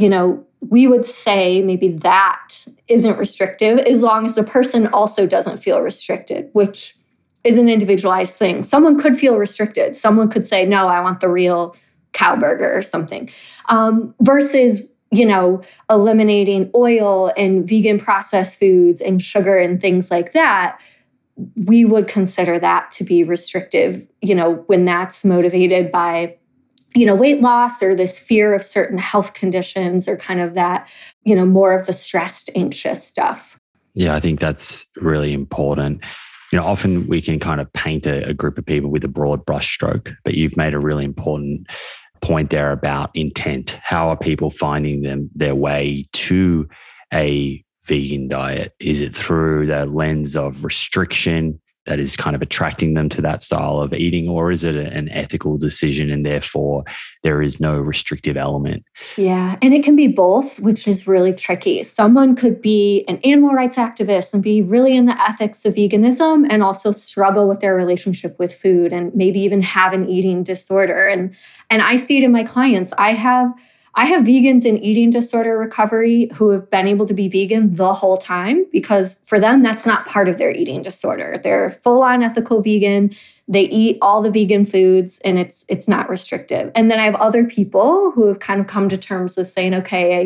you know we would say maybe that isn't restrictive as long as the person also doesn't feel restricted which is an individualized thing. Someone could feel restricted. Someone could say no i want the real cow burger or something. Um, versus you know, eliminating oil and vegan processed foods and sugar and things like that, we would consider that to be restrictive, you know, when that's motivated by, you know, weight loss or this fear of certain health conditions or kind of that, you know, more of the stressed, anxious stuff. Yeah, I think that's really important. You know, often we can kind of paint a, a group of people with a broad brushstroke, but you've made a really important point there about intent. How are people finding them their way to a vegan diet? Is it through the lens of restriction? That is kind of attracting them to that style of eating, or is it an ethical decision and therefore there is no restrictive element? Yeah, and it can be both, which is really tricky. Someone could be an animal rights activist and be really in the ethics of veganism and also struggle with their relationship with food and maybe even have an eating disorder. And and I see it in my clients. I have I have vegans in eating disorder recovery who have been able to be vegan the whole time because for them, that's not part of their eating disorder. They're full on ethical vegan. They eat all the vegan foods and it's it's not restrictive. And then I have other people who have kind of come to terms with saying, okay,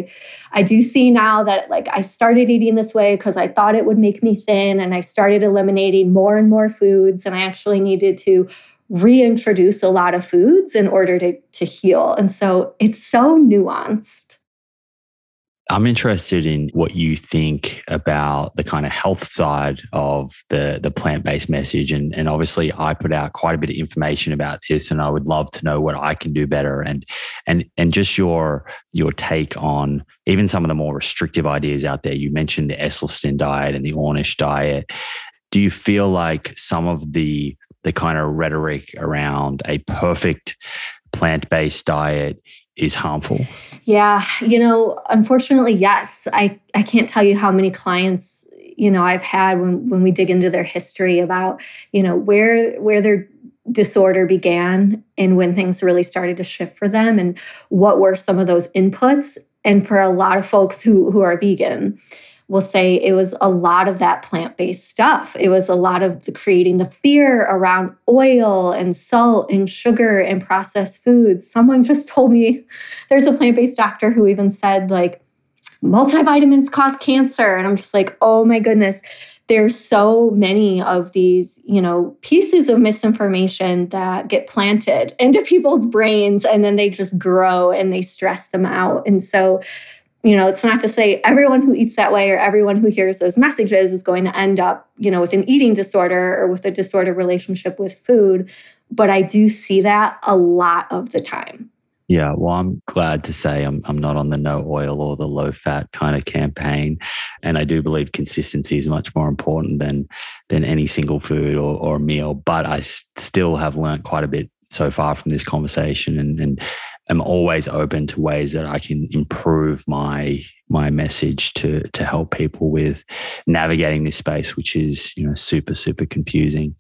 I, I do see now that like I started eating this way because I thought it would make me thin and I started eliminating more and more foods and I actually needed to reintroduce a lot of foods in order to, to heal. And so it's so nuanced. I'm interested in what you think about the kind of health side of the, the plant based message. And, and obviously, I put out quite a bit of information about this, and I would love to know what I can do better. And and and just your your take on even some of the more restrictive ideas out there. You mentioned the Esselstyn diet and the Ornish diet. Do you feel like some of the the kind of rhetoric around a perfect plant based diet is harmful? Yeah, you know, unfortunately, yes. I, I can't tell you how many clients, you know, I've had when, when we dig into their history about, you know, where where their disorder began and when things really started to shift for them and what were some of those inputs. And for a lot of folks who who are vegan, will say it was a lot of that plant based stuff. It was a lot of the creating the fear around oil and salt and sugar and processed foods. Someone just told me there's a plant based doctor who even said, like, multivitamins cause cancer. And I'm just like, oh my goodness. There's so many of these, you know, pieces of misinformation that get planted into people's brains and then they just grow and they stress them out. And so you know, it's not to say everyone who eats that way or everyone who hears those messages is going to end up, you know, with an eating disorder or with a disordered relationship with food. But I do see that a lot of the time. Yeah, well, I'm glad to say I'm I'm not on the no oil or the low fat kind of campaign, and I do believe consistency is much more important than than any single food or, or meal. But I still have learned quite a bit so far from this conversation, and and am always open to ways that I can improve my my message to to help people with navigating this space, which is you know super super confusing.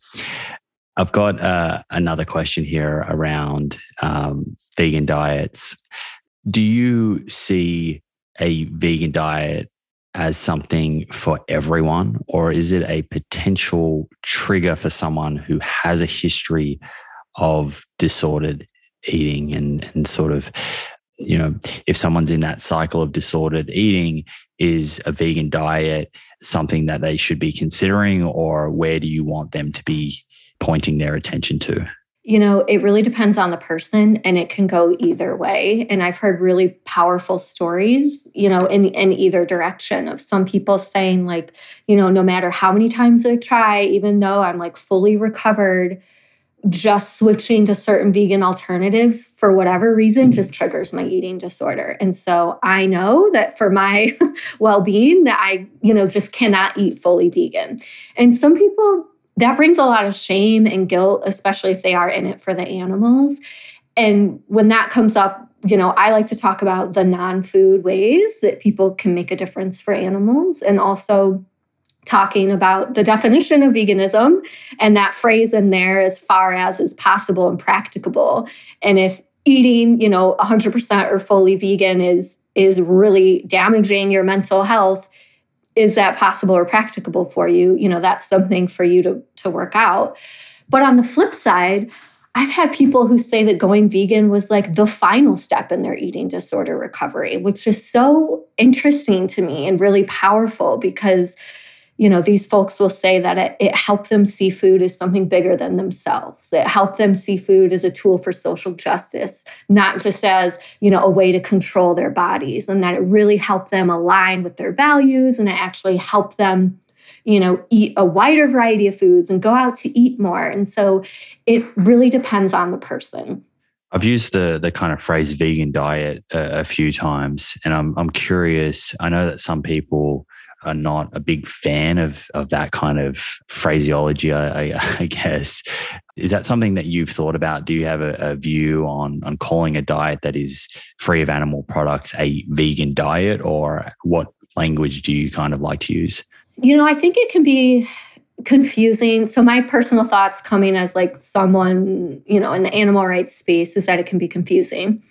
I've got uh, another question here around um, vegan diets. Do you see a vegan diet as something for everyone, or is it a potential trigger for someone who has a history of disordered eating and, and sort of you know, if someone's in that cycle of disordered eating, is a vegan diet something that they should be considering, or where do you want them to be pointing their attention to? You know, it really depends on the person and it can go either way. And I've heard really powerful stories, you know, in, in either direction of some people saying, like, you know, no matter how many times I try, even though I'm like fully recovered, just switching to certain vegan alternatives for whatever reason mm-hmm. just triggers my eating disorder. And so I know that for my well-being that I, you know, just cannot eat fully vegan. And some people that brings a lot of shame and guilt, especially if they are in it for the animals. And when that comes up, you know, I like to talk about the non food ways that people can make a difference for animals and also talking about the definition of veganism and that phrase in there as far as is possible and practicable. And if eating, you know, 100% or fully vegan is is really damaging your mental health, is that possible or practicable for you? You know, that's something for you to, to work out. But on the flip side, I've had people who say that going vegan was like the final step in their eating disorder recovery, which is so interesting to me and really powerful because you know, these folks will say that it, it helped them see food as something bigger than themselves. It helped them see food as a tool for social justice, not just as, you know, a way to control their bodies, and that it really helped them align with their values and it actually helped them, you know, eat a wider variety of foods and go out to eat more. And so it really depends on the person. I've used the the kind of phrase vegan diet a, a few times, and I'm I'm curious. I know that some people are not a big fan of of that kind of phraseology. I, I, guess is that something that you've thought about? Do you have a, a, view on on calling a diet that is free of animal products a vegan diet, or what language do you kind of like to use? You know, I think it can be confusing. So my personal thoughts coming as like someone, you know, in the animal rights space is that it can be confusing.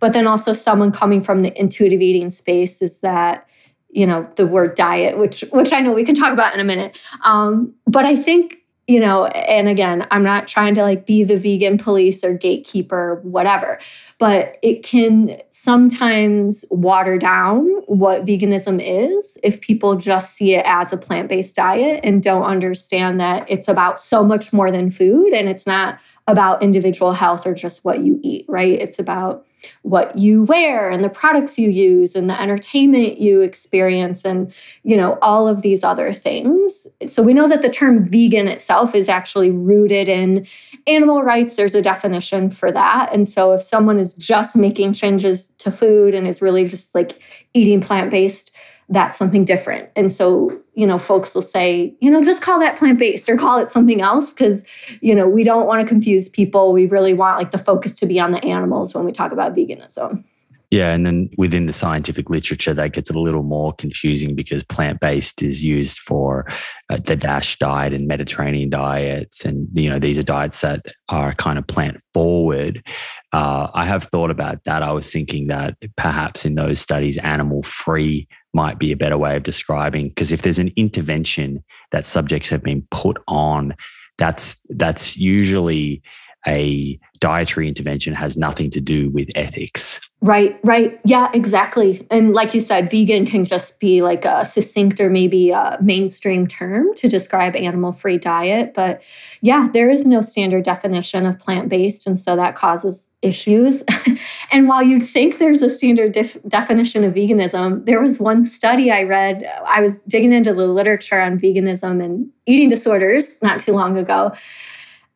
But then also someone coming from the intuitive eating space is that you know the word diet which which i know we can talk about in a minute. Um, but i think you know and again i'm not trying to like be the vegan police or gatekeeper whatever but it can sometimes water down what veganism is if people just see it as a plant-based diet and don't understand that it's about so much more than food and it's not about individual health or just what you eat right? It's about what you wear and the products you use and the entertainment you experience and you know all of these other things. So we know that the term vegan itself is actually rooted in animal rights. There's a definition for that. And so if someone is just making changes to food and is really just like eating plant-based that's something different. And so, you know, folks will say, you know, just call that plant based or call it something else because, you know, we don't want to confuse people. We really want like the focus to be on the animals when we talk about veganism. Yeah, and then within the scientific literature, that gets a little more confusing because plant based is used for uh, the DASH diet and Mediterranean diets, and you know these are diets that are kind of plant forward. Uh, I have thought about that. I was thinking that perhaps in those studies, animal free might be a better way of describing because if there's an intervention that subjects have been put on, that's that's usually a dietary intervention has nothing to do with ethics. Right, right. Yeah, exactly. And like you said, vegan can just be like a succinct or maybe a mainstream term to describe animal free diet. But yeah, there is no standard definition of plant based. And so that causes issues. and while you'd think there's a standard def- definition of veganism, there was one study I read. I was digging into the literature on veganism and eating disorders not too long ago.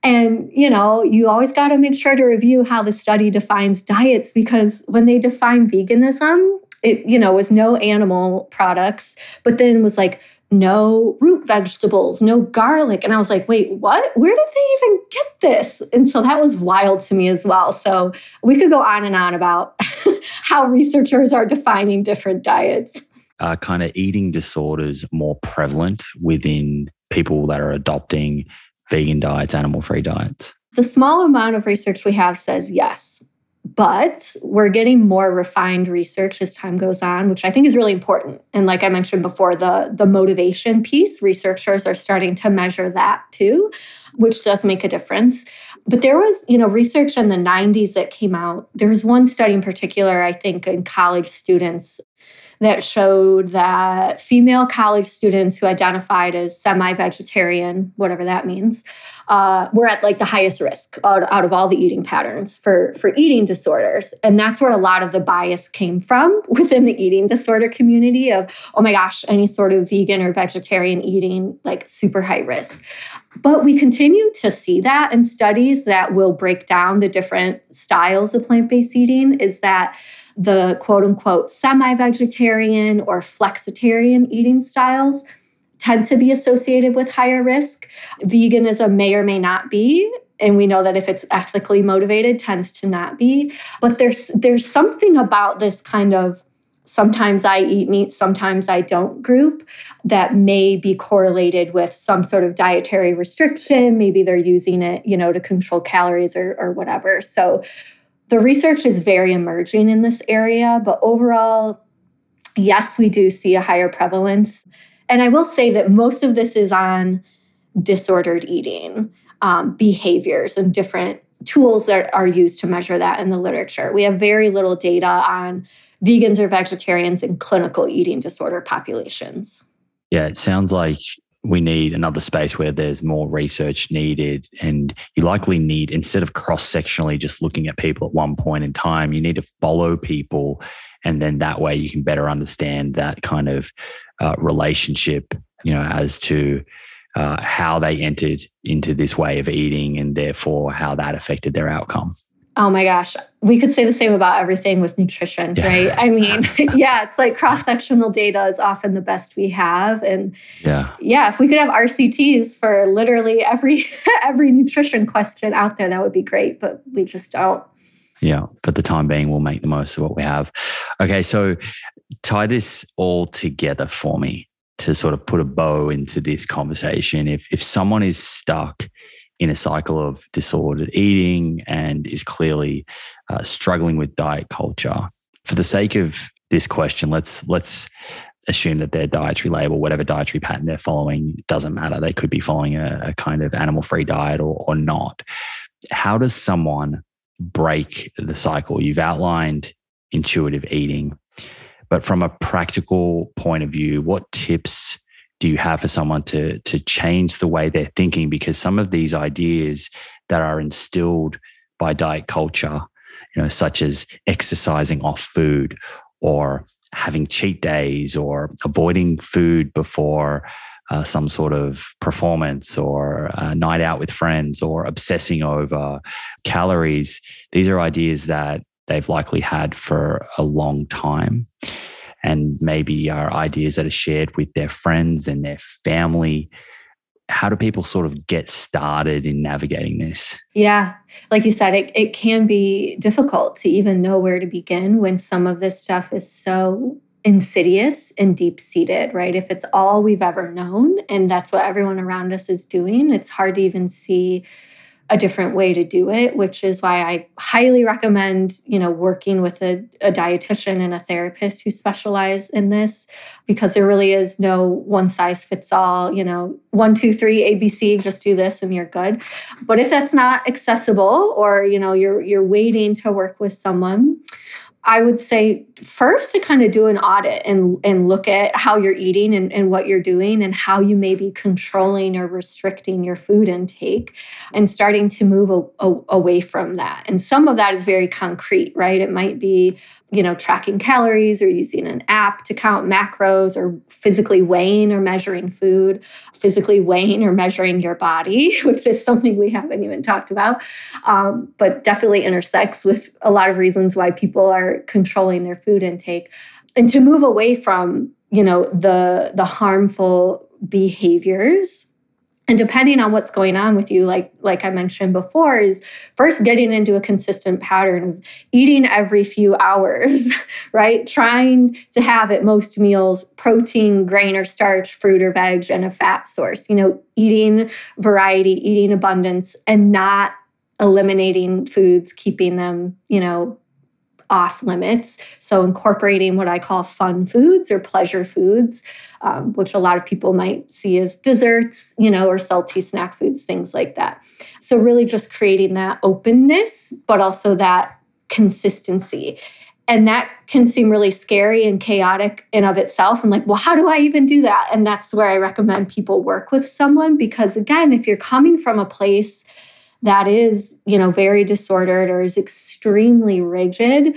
And, you know, you always got to make sure to review how the study defines diets because when they define veganism, it, you know, was no animal products, but then was like no root vegetables, no garlic. And I was like, wait, what? Where did they even get this? And so that was wild to me as well. So we could go on and on about how researchers are defining different diets. Kind of eating disorders more prevalent within people that are adopting vegan diets, animal free diets? The small amount of research we have says yes. But we're getting more refined research as time goes on, which I think is really important. And like I mentioned before, the, the motivation piece, researchers are starting to measure that too, which does make a difference. but there was, you know, research in the 90s that came out. There was one study in particular, I think, in college students that showed that female college students who identified as semi vegetarian, whatever that means, uh, were at like the highest risk out, out of all the eating patterns for, for eating disorders. And that's where a lot of the bias came from within the eating disorder community of, oh my gosh, any sort of vegan or vegetarian eating, like super high risk. But we continue to see that in studies that will break down the different styles of plant based eating is that the quote unquote semi vegetarian or flexitarian eating styles tend to be associated with higher risk. Veganism may or may not be. And we know that if it's ethically motivated, tends to not be. But there's there's something about this kind of sometimes I eat meat, sometimes I don't group that may be correlated with some sort of dietary restriction. Maybe they're using it, you know, to control calories or, or whatever. So the research is very emerging in this area, but overall, yes, we do see a higher prevalence. And I will say that most of this is on disordered eating um, behaviors and different tools that are used to measure that in the literature. We have very little data on vegans or vegetarians in clinical eating disorder populations. Yeah, it sounds like we need another space where there's more research needed. And you likely need, instead of cross sectionally just looking at people at one point in time, you need to follow people. And then that way you can better understand that kind of uh, relationship, you know, as to uh, how they entered into this way of eating and therefore how that affected their outcome. Oh my gosh, we could say the same about everything with nutrition, yeah. right? I mean, yeah, it's like cross sectional data is often the best we have, and yeah, yeah, if we could have RCTs for literally every every nutrition question out there, that would be great, but we just don't. Yeah, for the time being, we'll make the most of what we have. Okay, so tie this all together for me to sort of put a bow into this conversation. If if someone is stuck in a cycle of disordered eating and is clearly uh, struggling with diet culture. For the sake of this question, let's let's assume that their dietary label, whatever dietary pattern they're following, doesn't matter. They could be following a, a kind of animal-free diet or, or not. How does someone break the cycle? You've outlined intuitive eating, but from a practical point of view, what tips do you have for someone to to change the way they're thinking? Because some of these ideas that are instilled by diet culture you know such as exercising off food or having cheat days or avoiding food before uh, some sort of performance or a night out with friends or obsessing over calories these are ideas that they've likely had for a long time and maybe are ideas that are shared with their friends and their family how do people sort of get started in navigating this? Yeah, like you said, it, it can be difficult to even know where to begin when some of this stuff is so insidious and deep seated, right? If it's all we've ever known and that's what everyone around us is doing, it's hard to even see a different way to do it, which is why I highly recommend, you know, working with a, a dietitian and a therapist who specialize in this, because there really is no one size fits all, you know, one, two, three, ABC, just do this and you're good. But if that's not accessible or, you know, you're you're waiting to work with someone, I would say first to kind of do an audit and, and look at how you're eating and, and what you're doing and how you may be controlling or restricting your food intake and starting to move a, a, away from that. And some of that is very concrete, right? It might be, you know, tracking calories or using an app to count macros or physically weighing or measuring food, physically weighing or measuring your body, which is something we haven't even talked about, um, but definitely intersects with a lot of reasons why people are controlling their food intake. And to move away from, you know, the the harmful behaviors and depending on what's going on with you like like i mentioned before is first getting into a consistent pattern of eating every few hours right? Trying to have at most meals protein grain or starch fruit or veg and a fat source you know eating variety eating abundance and not eliminating foods keeping them you know off limits. So, incorporating what I call fun foods or pleasure foods, um, which a lot of people might see as desserts, you know, or salty snack foods, things like that. So, really just creating that openness, but also that consistency. And that can seem really scary and chaotic in of itself. And like, well, how do I even do that? And that's where I recommend people work with someone because again, if you're coming from a place that is, you know, very disordered or is extremely rigid,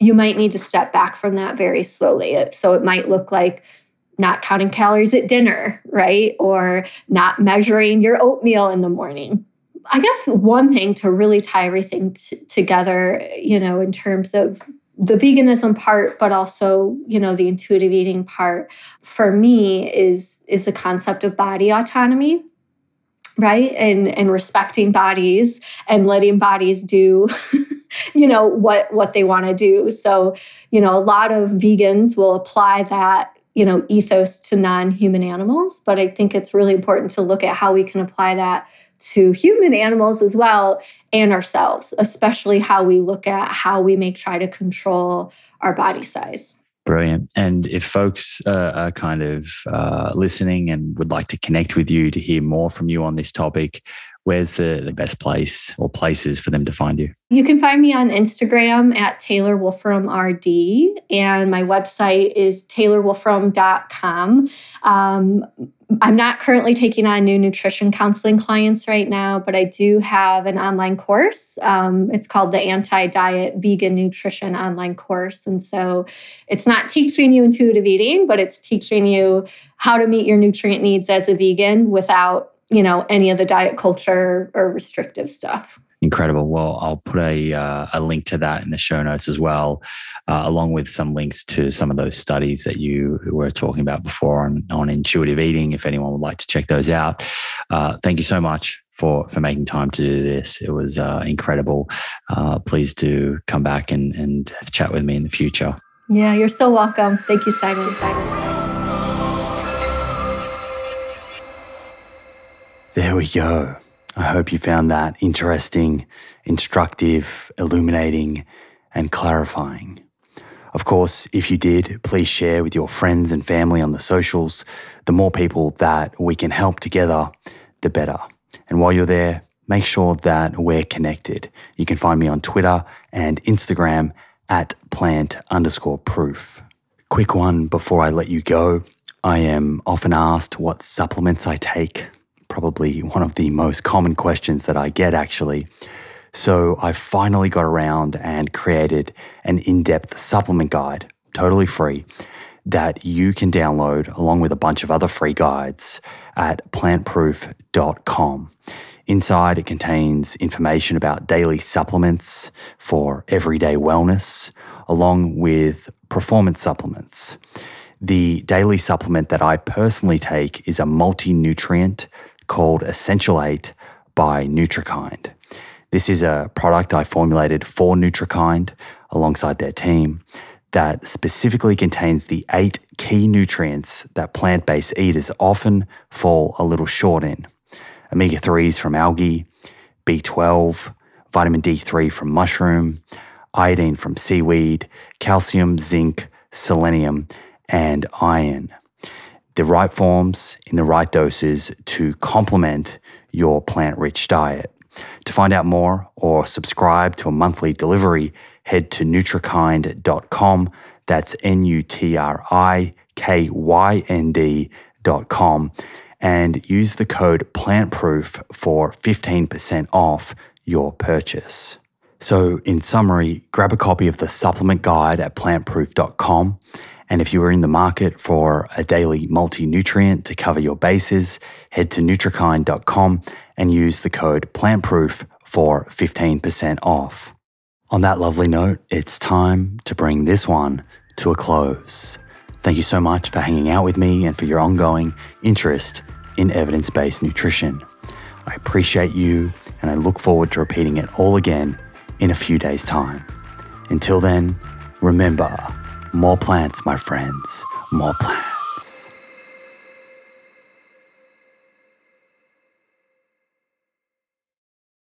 you might need to step back from that very slowly. So it might look like not counting calories at dinner, right? Or not measuring your oatmeal in the morning. I guess one thing to really tie everything t- together, you know, in terms of the veganism part, but also, you know, the intuitive eating part for me is is the concept of body autonomy right? And and respecting bodies and letting bodies do you know what what they want to do. So you know a lot of vegans will apply that you know ethos to non-human animals but i think it's really important to look at how we can apply that to human animals as well and ourselves especially how we look at how we may try to control our body size Brilliant. And if folks uh, are kind of uh, listening and would like to connect with you to hear more from you on this topic, where's the, the best place or places for them to find you? You can find me on Instagram at Taylor Wolfram RD, and my website is taylorwolfram.com. Um, I'm not currently taking on new nutrition counseling clients right now, but I do have an online course. Um, it's called the Anti Diet Vegan Nutrition Online Course. And so it's not teaching you intuitive eating, but it's teaching you how to meet your nutrient needs as a vegan without, you know, any of the diet culture or restrictive stuff. Incredible. Well, I'll put a, uh, a link to that in the show notes as well, uh, along with some links to some of those studies that you were talking about before on, on intuitive eating, if anyone would like to check those out. Uh, thank you so much for, for making time to do this. It was uh, incredible. Uh, please do come back and, and chat with me in the future. Yeah, you're so welcome. Thank you, Simon. Simon. There we go. I hope you found that interesting, instructive, illuminating, and clarifying. Of course, if you did, please share with your friends and family on the socials. The more people that we can help together, the better. And while you're there, make sure that we're connected. You can find me on Twitter and Instagram at plant underscore proof. Quick one before I let you go. I am often asked what supplements I take probably one of the most common questions that I get actually. So I finally got around and created an in depth supplement guide, totally free, that you can download along with a bunch of other free guides at plantproof.com. Inside, it contains information about daily supplements for everyday wellness, along with performance supplements. The daily supplement that I personally take is a multi nutrient called Essential 8 by NutriKynd. This is a product I formulated for NutriKynd alongside their team that specifically contains the eight key nutrients that plant based eaters often fall a little short in omega 3s from algae, B12, vitamin D3 from mushroom, iodine from seaweed, calcium, zinc, selenium, and iron the right forms in the right doses to complement your plant rich diet. To find out more or subscribe to a monthly delivery, head to nutrikynd.com. That's N U T R I K Y N D.com and use the code PLANTPROOF for 15% off your purchase. So, in summary, grab a copy of the supplement guide at plantproof.com and if you are in the market for a daily multi nutrient to cover your bases, head to nutrikynd.com and use the code PLANTPROOF for 15% off. On that lovely note, it's time to bring this one to a close. Thank you so much for hanging out with me and for your ongoing interest in evidence based nutrition. I appreciate you and I look forward to repeating it all again in a few days' time. Until then, remember, more plants, my friends, more plants.